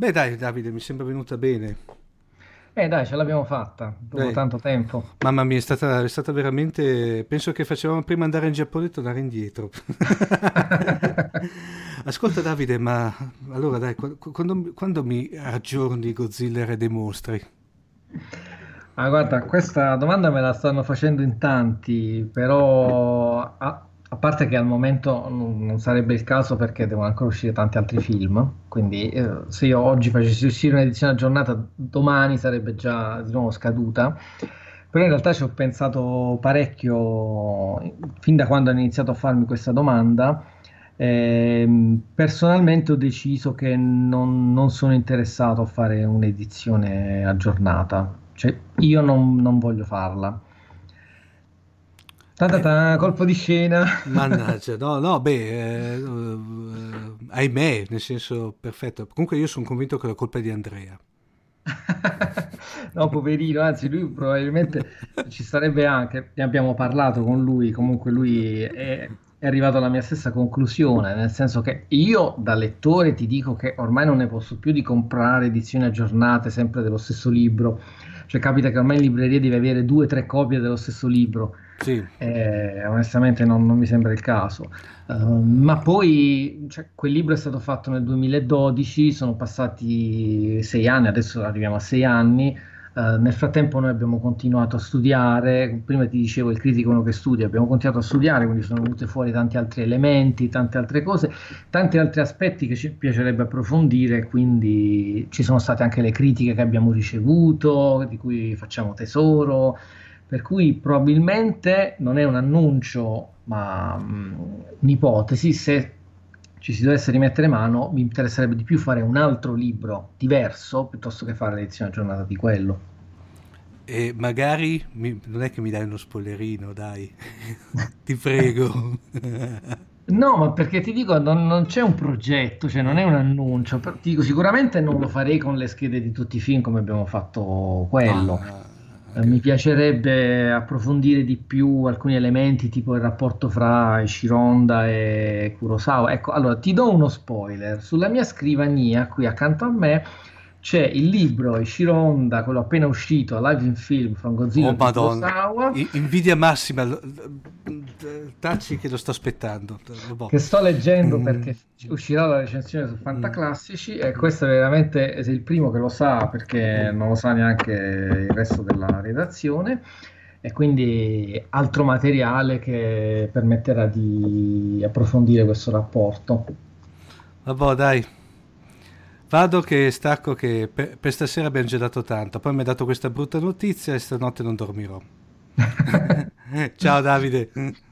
Beh dai Davide, mi sembra venuta bene. Eh dai, ce l'abbiamo fatta dopo dai. tanto tempo. Mamma mia, è stata, è stata, veramente... Penso che facevamo prima andare in Giappone e tornare indietro. Ascolta Davide, ma allora dai, quando, quando mi aggiorni Godzilla e dei mostri? Ah, guarda, questa domanda me la stanno facendo in tanti, però... Ah, a parte che al momento non sarebbe il caso perché devono ancora uscire tanti altri film, quindi eh, se io oggi facessi uscire un'edizione aggiornata, domani sarebbe già di nuovo scaduta. Però in realtà ci ho pensato parecchio fin da quando hanno iniziato a farmi questa domanda. Eh, personalmente ho deciso che non, non, sono interessato a fare un'edizione aggiornata, cioè io non, non voglio farla Ta-ta-ta, colpo di scena. Mannaggia, no, no, beh, eh, eh, ahimè, nel senso perfetto. Comunque io sono convinto che la colpa è di Andrea. no, poverino, anzi lui probabilmente ci starebbe anche, ne abbiamo parlato con lui, comunque lui è, è arrivato alla mia stessa conclusione, nel senso che io da lettore ti dico che ormai non ne posso più di comprare edizioni aggiornate sempre dello stesso libro, cioè capita che ormai in libreria devi avere due o tre copie dello stesso libro. Sì. Eh, onestamente non, non, mi sembra il caso. Uh, ma poi cioè, quel libro è stato fatto nel 2012, sono passati sei anni, adesso arriviamo a sei anni. Uh, nel frattempo noi abbiamo continuato a studiare, prima ti dicevo il critico uno che studia, abbiamo continuato a studiare, quindi sono venute fuori tanti altri elementi, tante altre cose, tanti altri aspetti che ci piacerebbe approfondire, quindi ci sono state anche le critiche che abbiamo ricevuto, di cui facciamo tesoro, per cui probabilmente non è un annuncio, ma um, un'ipotesi, se ci si dovesse rimettere mano, mi interesserebbe di più fare un altro libro diverso piuttosto che fare l'edizione aggiornata di quello. E magari mi, non è che mi dai uno spoilerino, dai, ti prego. No, ma perché ti dico, non, non, c'è un progetto, cioè non è un annuncio. Ti dico, sicuramente non lo farei con le schede di tutti i film come abbiamo fatto quello. Ah, Okay. Mi piacerebbe approfondire di più alcuni elementi, tipo il rapporto fra Shironda e Kurosawa. Ecco, allora ti do uno spoiler. Sulla mia scrivania, qui accanto a me, c'è il libro Ishironda, quello appena uscito, Live in Film from Godzilla oh, Kurosawa. Invidia massima, tacci che lo sto aspettando. Che sto leggendo mm. perché uscirà la recensione su Fantaclassici e questo è veramente il primo che lo sa perché non lo sa neanche il resto della redazione e quindi altro materiale che permetterà di approfondire questo rapporto. Vabbè, dai, Vado che stacco che per, per, stasera abbiamo già dato tanto, poi mi ha dato questa brutta notizia e stanotte non dormirò. Ciao Davide.